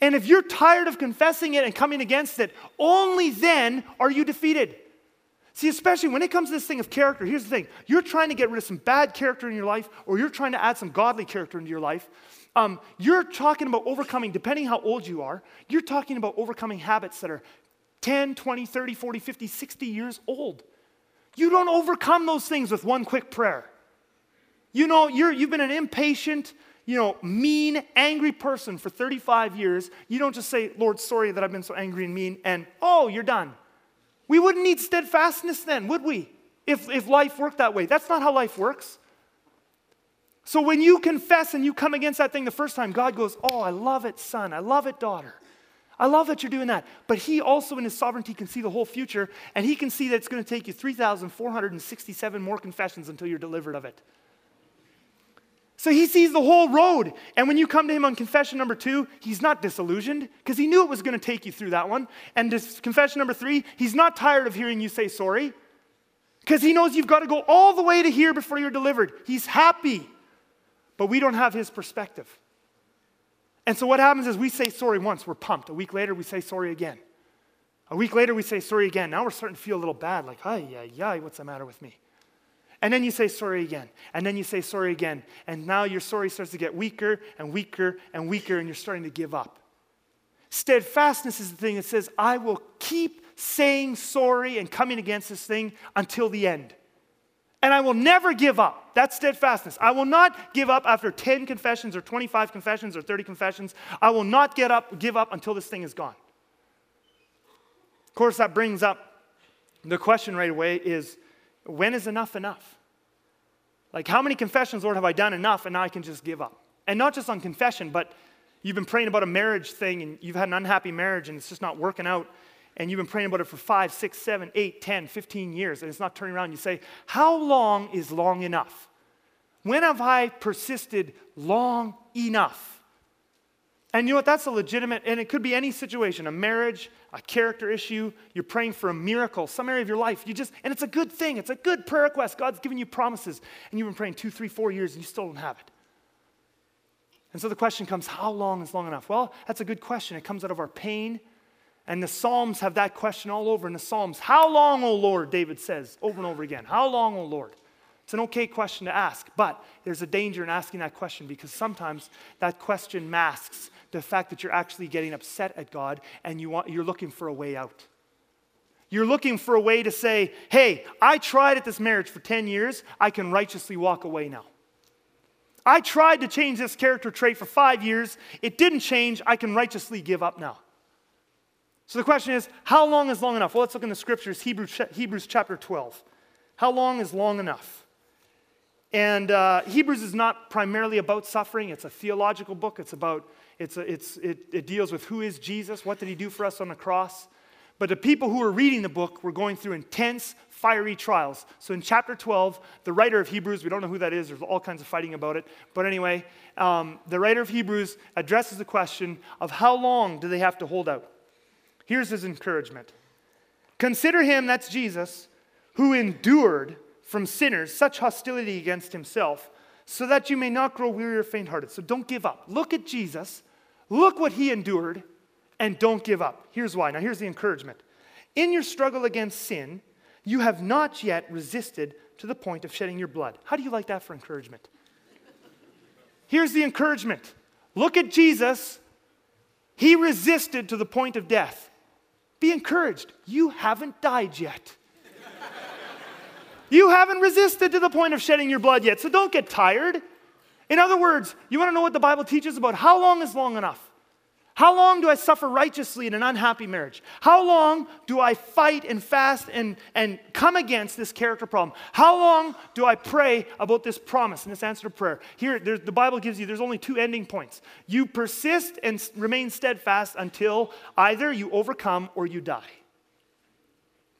S1: And if you're tired of confessing it and coming against it, only then are you defeated. See, especially when it comes to this thing of character, here's the thing you're trying to get rid of some bad character in your life, or you're trying to add some godly character into your life. Um, you're talking about overcoming, depending how old you are, you're talking about overcoming habits that are 10, 20, 30, 40, 50, 60 years old. You don't overcome those things with one quick prayer. You know, you're, you've been an impatient, you know, mean, angry person for 35 years. You don't just say, Lord, sorry that I've been so angry and mean, and oh, you're done. We wouldn't need steadfastness then, would we? If, if life worked that way. That's not how life works. So when you confess and you come against that thing the first time, God goes, Oh, I love it, son. I love it, daughter. I love that you're doing that. But He also, in His sovereignty, can see the whole future, and He can see that it's going to take you 3,467 more confessions until you're delivered of it. So He sees the whole road. And when you come to Him on confession number two, He's not disillusioned because He knew it was going to take you through that one. And confession number three, He's not tired of hearing you say sorry because He knows you've got to go all the way to here before you're delivered. He's happy but we don't have his perspective. And so what happens is we say sorry once, we're pumped. A week later, we say sorry again. A week later, we say sorry again. Now we're starting to feel a little bad, like, ay, ay, ay, what's the matter with me? And then you say sorry again. And then you say sorry again. And now your sorry starts to get weaker and weaker and weaker, and you're starting to give up. Steadfastness is the thing that says, I will keep saying sorry and coming against this thing until the end and I will never give up. That's steadfastness. I will not give up after 10 confessions or 25 confessions or 30 confessions. I will not get up, give up until this thing is gone. Of course, that brings up the question right away is when is enough enough? Like, how many confessions, Lord, have I done enough and now I can just give up? And not just on confession, but you've been praying about a marriage thing and you've had an unhappy marriage and it's just not working out and you've been praying about it for five, six, seven, eight, 10, 15 years, and it's not turning around, you say, How long is long enough? When have I persisted long enough? And you know what? That's a legitimate, and it could be any situation a marriage, a character issue. You're praying for a miracle, some area of your life. You just, and it's a good thing. It's a good prayer request. God's given you promises, and you've been praying two, three, four years, and you still don't have it. And so the question comes how long is long enough? Well, that's a good question. It comes out of our pain and the Psalms have that question all over in the Psalms. How long, O Lord? David says over and over again. How long, O Lord? It's an okay question to ask, but there's a danger in asking that question because sometimes that question masks the fact that you're actually getting upset at God and you want, you're looking for a way out. You're looking for a way to say, hey, I tried at this marriage for 10 years, I can righteously walk away now. I tried to change this character trait for five years, it didn't change, I can righteously give up now. So the question is, how long is long enough? Well, let's look in the scriptures, Hebrews, Hebrews chapter 12. How long is long enough? And uh, Hebrews is not primarily about suffering, it's a theological book. It's about, it's a, it's, it, it deals with who is Jesus, what did he do for us on the cross. But the people who were reading the book were going through intense, fiery trials. So in chapter 12, the writer of Hebrews, we don't know who that is, there's all kinds of fighting about it. But anyway, um, the writer of Hebrews addresses the question of how long do they have to hold out? Here's his encouragement Consider him, that's Jesus, who endured from sinners such hostility against himself, so that you may not grow weary or faint hearted. So don't give up. Look at Jesus, look what he endured, and don't give up. Here's why. Now, here's the encouragement. In your struggle against sin, you have not yet resisted to the point of shedding your blood. How do you like that for encouragement? Here's the encouragement look at Jesus. He resisted to the point of death. Be encouraged. You haven't died yet. you haven't resisted to the point of shedding your blood yet, so don't get tired. In other words, you want to know what the Bible teaches about how long is long enough? How long do I suffer righteously in an unhappy marriage? How long do I fight and fast and, and come against this character problem? How long do I pray about this promise and this answer to prayer? Here, the Bible gives you, there's only two ending points. You persist and remain steadfast until either you overcome or you die.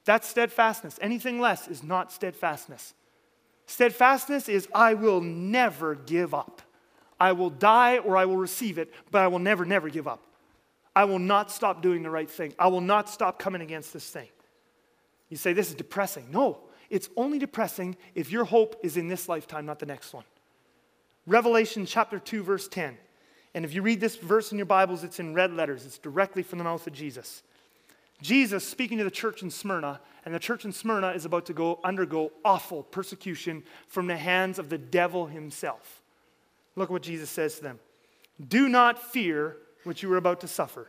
S1: That's steadfastness. Anything less is not steadfastness. Steadfastness is, I will never give up. I will die or I will receive it, but I will never, never give up. I will not stop doing the right thing. I will not stop coming against this thing. You say, This is depressing. No, it's only depressing if your hope is in this lifetime, not the next one. Revelation chapter 2, verse 10. And if you read this verse in your Bibles, it's in red letters, it's directly from the mouth of Jesus. Jesus speaking to the church in Smyrna, and the church in Smyrna is about to go undergo awful persecution from the hands of the devil himself. Look what Jesus says to them Do not fear what you are about to suffer.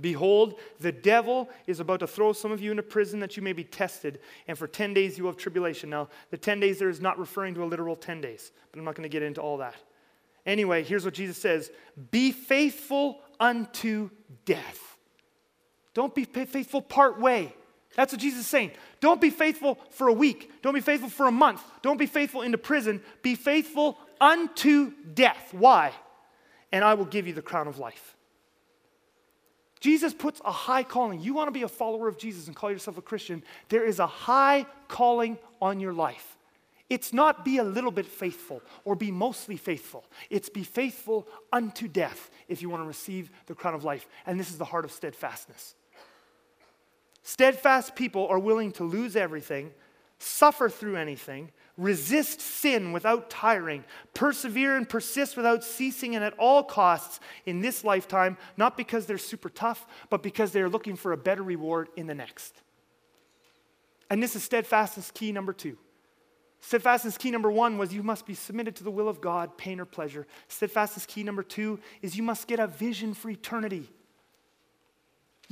S1: Behold, the devil is about to throw some of you into prison that you may be tested, and for 10 days you will have tribulation. Now, the 10 days there is not referring to a literal 10 days, but I'm not going to get into all that. Anyway, here's what Jesus says Be faithful unto death. Don't be faithful part way. That's what Jesus is saying. Don't be faithful for a week. Don't be faithful for a month. Don't be faithful into prison. Be faithful unto death. Why? And I will give you the crown of life. Jesus puts a high calling. You want to be a follower of Jesus and call yourself a Christian, there is a high calling on your life. It's not be a little bit faithful or be mostly faithful. It's be faithful unto death if you want to receive the crown of life. And this is the heart of steadfastness. Steadfast people are willing to lose everything, suffer through anything, resist sin without tiring, persevere and persist without ceasing and at all costs in this lifetime, not because they're super tough, but because they're looking for a better reward in the next. And this is steadfastness key number two. Steadfastness key number one was you must be submitted to the will of God, pain or pleasure. Steadfastness key number two is you must get a vision for eternity.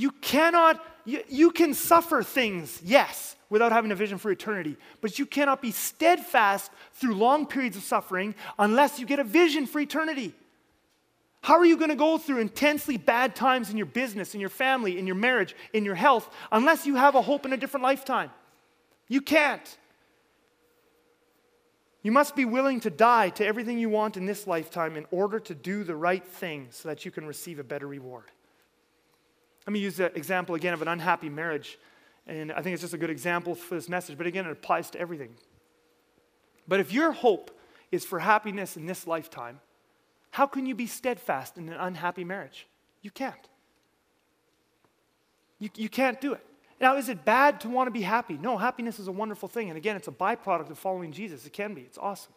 S1: You cannot, you, you can suffer things, yes, without having a vision for eternity, but you cannot be steadfast through long periods of suffering unless you get a vision for eternity. How are you going to go through intensely bad times in your business, in your family, in your marriage, in your health, unless you have a hope in a different lifetime? You can't. You must be willing to die to everything you want in this lifetime in order to do the right thing so that you can receive a better reward. Let me use the example again of an unhappy marriage. And I think it's just a good example for this message, but again, it applies to everything. But if your hope is for happiness in this lifetime, how can you be steadfast in an unhappy marriage? You can't. You, you can't do it. Now, is it bad to want to be happy? No, happiness is a wonderful thing. And again, it's a byproduct of following Jesus. It can be, it's awesome.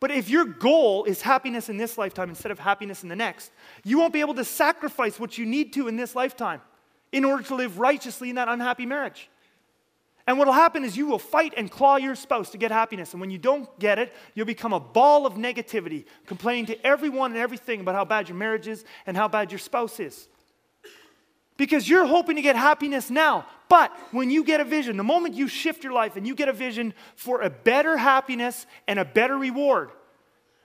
S1: But if your goal is happiness in this lifetime instead of happiness in the next, you won't be able to sacrifice what you need to in this lifetime in order to live righteously in that unhappy marriage. And what will happen is you will fight and claw your spouse to get happiness. And when you don't get it, you'll become a ball of negativity, complaining to everyone and everything about how bad your marriage is and how bad your spouse is because you're hoping to get happiness now. But when you get a vision, the moment you shift your life and you get a vision for a better happiness and a better reward,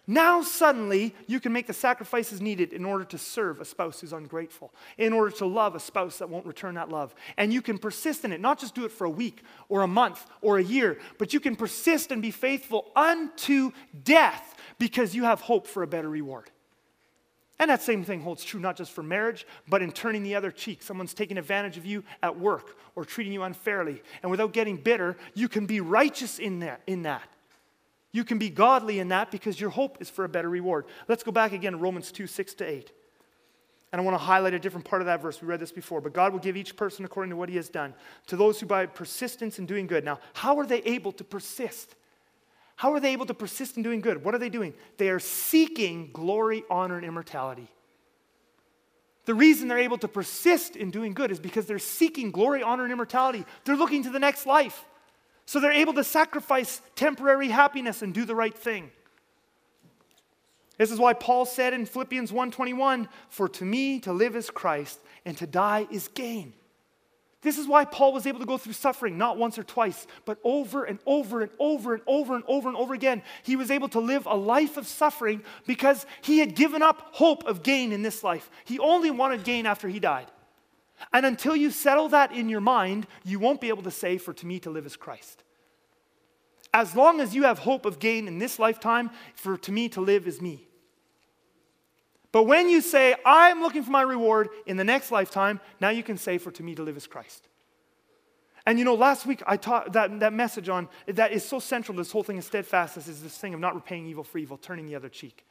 S1: Now, suddenly, you can make the sacrifices needed in order to serve a spouse who's ungrateful, in order to love a spouse that won't return that love. And you can persist in it, not just do it for a week or a month or a year, but you can persist and be faithful unto death because you have hope for a better reward. And that same thing holds true not just for marriage, but in turning the other cheek. Someone's taking advantage of you at work or treating you unfairly. And without getting bitter, you can be righteous in that. In that. You can be godly in that because your hope is for a better reward. Let's go back again to Romans 2 6 to 8. And I want to highlight a different part of that verse. We read this before. But God will give each person according to what he has done. To those who by persistence in doing good. Now, how are they able to persist? How are they able to persist in doing good? What are they doing? They are seeking glory, honor, and immortality. The reason they're able to persist in doing good is because they're seeking glory, honor, and immortality. They're looking to the next life. So they're able to sacrifice temporary happiness and do the right thing. This is why Paul said in Philippians 1:21, "For to me to live is Christ and to die is gain." This is why Paul was able to go through suffering not once or twice, but over and over and over and over and over and over again. He was able to live a life of suffering because he had given up hope of gain in this life. He only wanted gain after he died. And until you settle that in your mind, you won't be able to say, For to me to live is Christ. As long as you have hope of gain in this lifetime, for to me to live is me. But when you say, I'm looking for my reward in the next lifetime, now you can say, For to me to live is Christ. And you know, last week I taught that, that message on that is so central to this whole thing of steadfastness is this thing of not repaying evil for evil, turning the other cheek.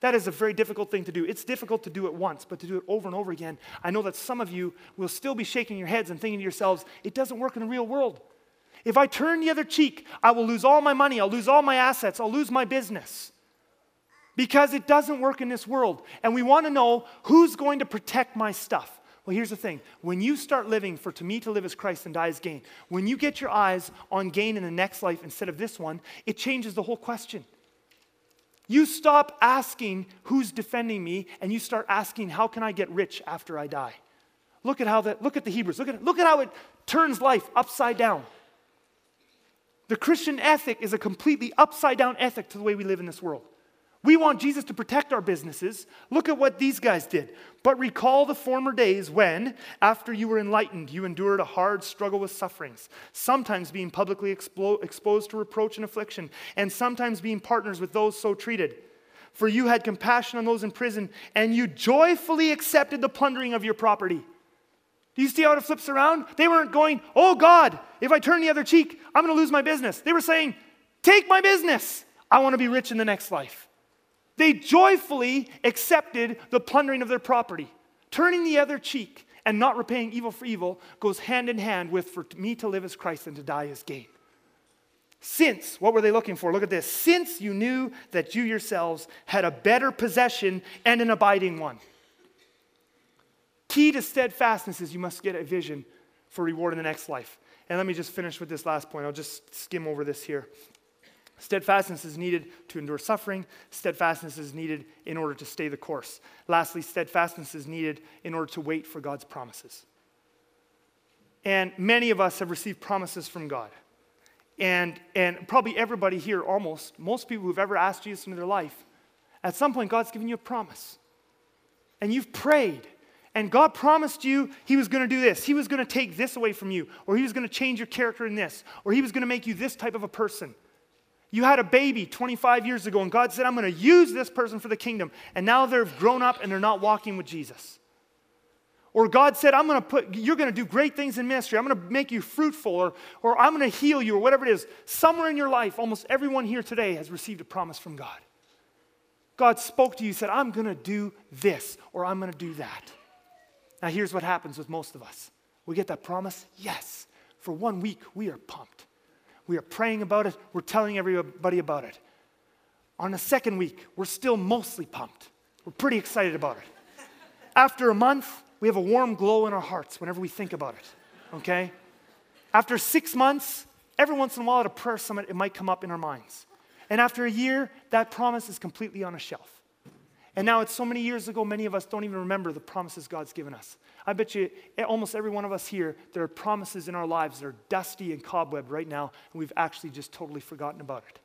S1: That is a very difficult thing to do. It's difficult to do it once, but to do it over and over again. I know that some of you will still be shaking your heads and thinking to yourselves, it doesn't work in the real world. If I turn the other cheek, I will lose all my money, I'll lose all my assets, I'll lose my business. Because it doesn't work in this world. And we want to know who's going to protect my stuff. Well, here's the thing when you start living for to me to live as Christ and die as gain, when you get your eyes on gain in the next life instead of this one, it changes the whole question. You stop asking who's defending me and you start asking how can I get rich after I die? Look at how that look at the Hebrews. Look at look at how it turns life upside down. The Christian ethic is a completely upside down ethic to the way we live in this world. We want Jesus to protect our businesses. Look at what these guys did. But recall the former days when, after you were enlightened, you endured a hard struggle with sufferings, sometimes being publicly expo- exposed to reproach and affliction, and sometimes being partners with those so treated. For you had compassion on those in prison, and you joyfully accepted the plundering of your property. Do you see how it flips around? They weren't going, Oh God, if I turn the other cheek, I'm going to lose my business. They were saying, Take my business. I want to be rich in the next life. They joyfully accepted the plundering of their property. Turning the other cheek and not repaying evil for evil goes hand in hand with for me to live as Christ and to die as gain. Since, what were they looking for? Look at this. Since you knew that you yourselves had a better possession and an abiding one. Key to steadfastness is you must get a vision for reward in the next life. And let me just finish with this last point. I'll just skim over this here. Steadfastness is needed to endure suffering. Steadfastness is needed in order to stay the course. Lastly, steadfastness is needed in order to wait for God's promises. And many of us have received promises from God. And, and probably everybody here, almost, most people who've ever asked Jesus into their life, at some point, God's given you a promise. And you've prayed. And God promised you He was going to do this. He was going to take this away from you, or He was going to change your character in this, or He was going to make you this type of a person. You had a baby 25 years ago, and God said, I'm going to use this person for the kingdom. And now they've grown up and they're not walking with Jesus. Or God said, I'm going to put, you're going to do great things in ministry. I'm going to make you fruitful, or, or I'm going to heal you, or whatever it is. Somewhere in your life, almost everyone here today has received a promise from God. God spoke to you, said, I'm going to do this, or I'm going to do that. Now, here's what happens with most of us we get that promise, yes. For one week, we are pumped. We are praying about it. We're telling everybody about it. On the second week, we're still mostly pumped. We're pretty excited about it. After a month, we have a warm glow in our hearts whenever we think about it, okay? After six months, every once in a while at a prayer summit, it might come up in our minds. And after a year, that promise is completely on a shelf. And now it's so many years ago, many of us don't even remember the promises God's given us. I bet you almost every one of us here, there are promises in our lives that are dusty and cobwebbed right now, and we've actually just totally forgotten about it.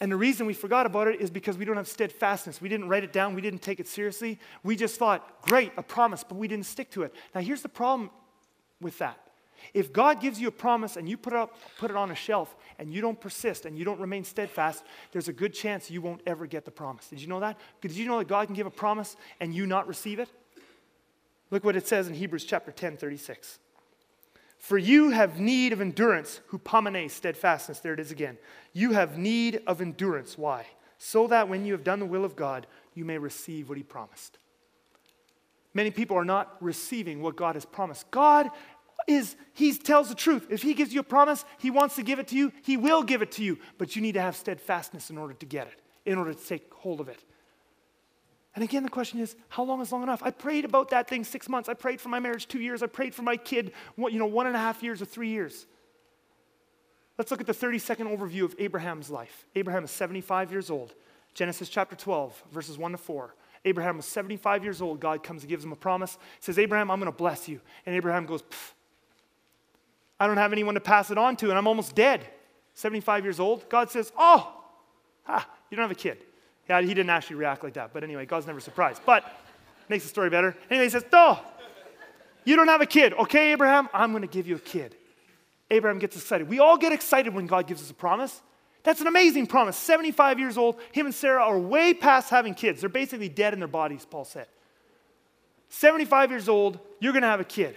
S1: And the reason we forgot about it is because we don't have steadfastness. We didn't write it down, we didn't take it seriously. We just thought, great, a promise, but we didn't stick to it. Now, here's the problem with that. If God gives you a promise and you put it, up, put it on a shelf and you don't persist and you don't remain steadfast, there's a good chance you won't ever get the promise. Did you know that? Did you know that God can give a promise and you not receive it? Look what it says in Hebrews chapter 10, 36. For you have need of endurance, hupomene, steadfastness. There it is again. You have need of endurance. Why? So that when you have done the will of God, you may receive what he promised. Many people are not receiving what God has promised. God is, he tells the truth. If he gives you a promise, he wants to give it to you, he will give it to you. But you need to have steadfastness in order to get it, in order to take hold of it. And again, the question is, how long is long enough? I prayed about that thing six months. I prayed for my marriage two years. I prayed for my kid, you know, one and a half years or three years. Let's look at the 30 second overview of Abraham's life. Abraham is 75 years old. Genesis chapter 12, verses 1 to 4. Abraham was 75 years old. God comes and gives him a promise. He Says, Abraham, I'm going to bless you. And Abraham goes, I don't have anyone to pass it on to, and I'm almost dead. 75 years old. God says, Oh, ah, you don't have a kid. Yeah, he didn't actually react like that. But anyway, God's never surprised. But makes the story better. Anyway, he says, Oh, you don't have a kid. Okay, Abraham, I'm going to give you a kid. Abraham gets excited. We all get excited when God gives us a promise. That's an amazing promise. 75 years old, him and Sarah are way past having kids. They're basically dead in their bodies, Paul said. 75 years old, you're going to have a kid.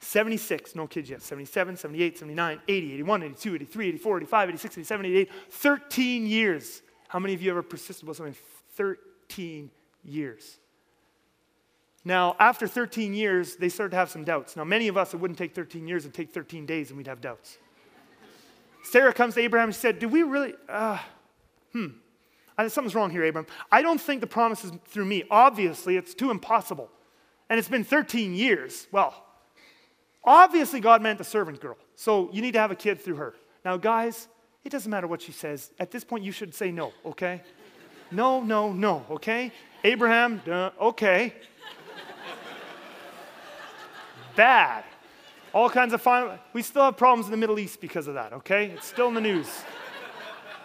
S1: 76, no kids yet. 77, 78, 79, 80, 81, 82, 83, 84, 85, 86, 87, 88. 13 years. How many of you ever persisted with something? 13 years. Now, after 13 years, they started to have some doubts. Now, many of us, it wouldn't take 13 years, it'd take 13 days, and we'd have doubts. Sarah comes to Abraham and said, Do we really? Uh, hmm. Something's wrong here, Abraham. I don't think the promise is through me. Obviously, it's too impossible. And it's been 13 years. Well, obviously, God meant the servant girl. So you need to have a kid through her. Now, guys, it doesn't matter what she says. At this point, you should say no, okay? No, no, no, okay? Abraham, duh, okay. Bad. All kinds of fun. We still have problems in the Middle East because of that, okay? It's still in the news.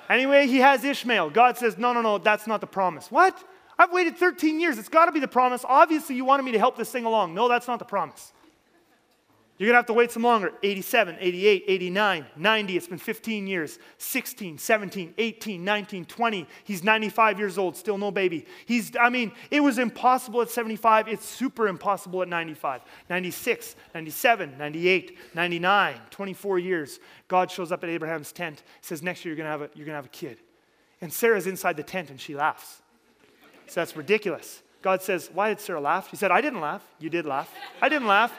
S1: Anyway, he has Ishmael. God says, no, no, no, that's not the promise. What? I've waited 13 years. It's got to be the promise. Obviously, you wanted me to help this thing along. No, that's not the promise. You're going to have to wait some longer 87, 88, 89, 90. It's been 15 years. 16, 17, 18, 19, 20. He's 95 years old, still no baby. He's, I mean, it was impossible at 75. It's super impossible at 95. 96, 97, 98, 99, 24 years. God shows up at Abraham's tent, says, Next year you're going to have a, you're going to have a kid. And Sarah's inside the tent and she laughs. So that's ridiculous. God says, Why did Sarah laugh? She said, I didn't laugh. You did laugh. I didn't laugh.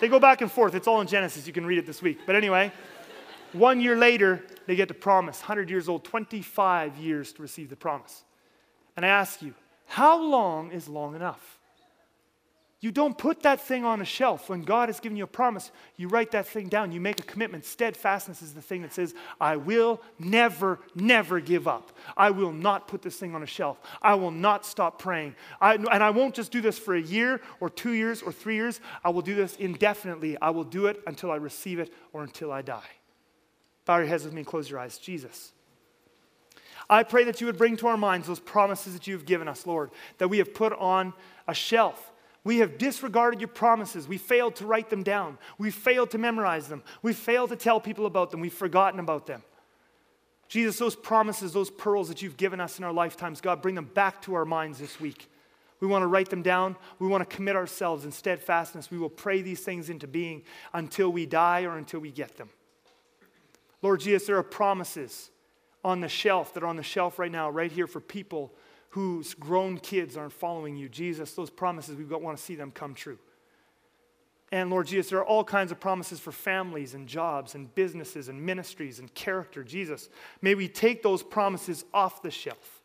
S1: They go back and forth. It's all in Genesis. You can read it this week. But anyway, one year later, they get the promise. 100 years old, 25 years to receive the promise. And I ask you, how long is long enough? You don't put that thing on a shelf. When God has given you a promise, you write that thing down. You make a commitment. Steadfastness is the thing that says, I will never, never give up. I will not put this thing on a shelf. I will not stop praying. I, and I won't just do this for a year or two years or three years. I will do this indefinitely. I will do it until I receive it or until I die. Bow your heads with me and close your eyes. Jesus. I pray that you would bring to our minds those promises that you have given us, Lord, that we have put on a shelf we have disregarded your promises. We failed to write them down. We failed to memorize them. We failed to tell people about them. We've forgotten about them. Jesus, those promises, those pearls that you've given us in our lifetimes, God, bring them back to our minds this week. We want to write them down. We want to commit ourselves in steadfastness. We will pray these things into being until we die or until we get them. Lord Jesus, there are promises on the shelf that are on the shelf right now, right here for people whose grown kids aren't following you. Jesus, those promises, we want to see them come true. And Lord Jesus, there are all kinds of promises for families and jobs and businesses and ministries and character. Jesus, may we take those promises off the shelf.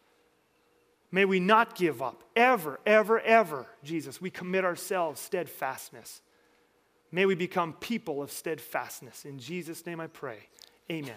S1: May we not give up ever, ever, ever, Jesus. We commit ourselves steadfastness. May we become people of steadfastness. In Jesus' name I pray. Amen.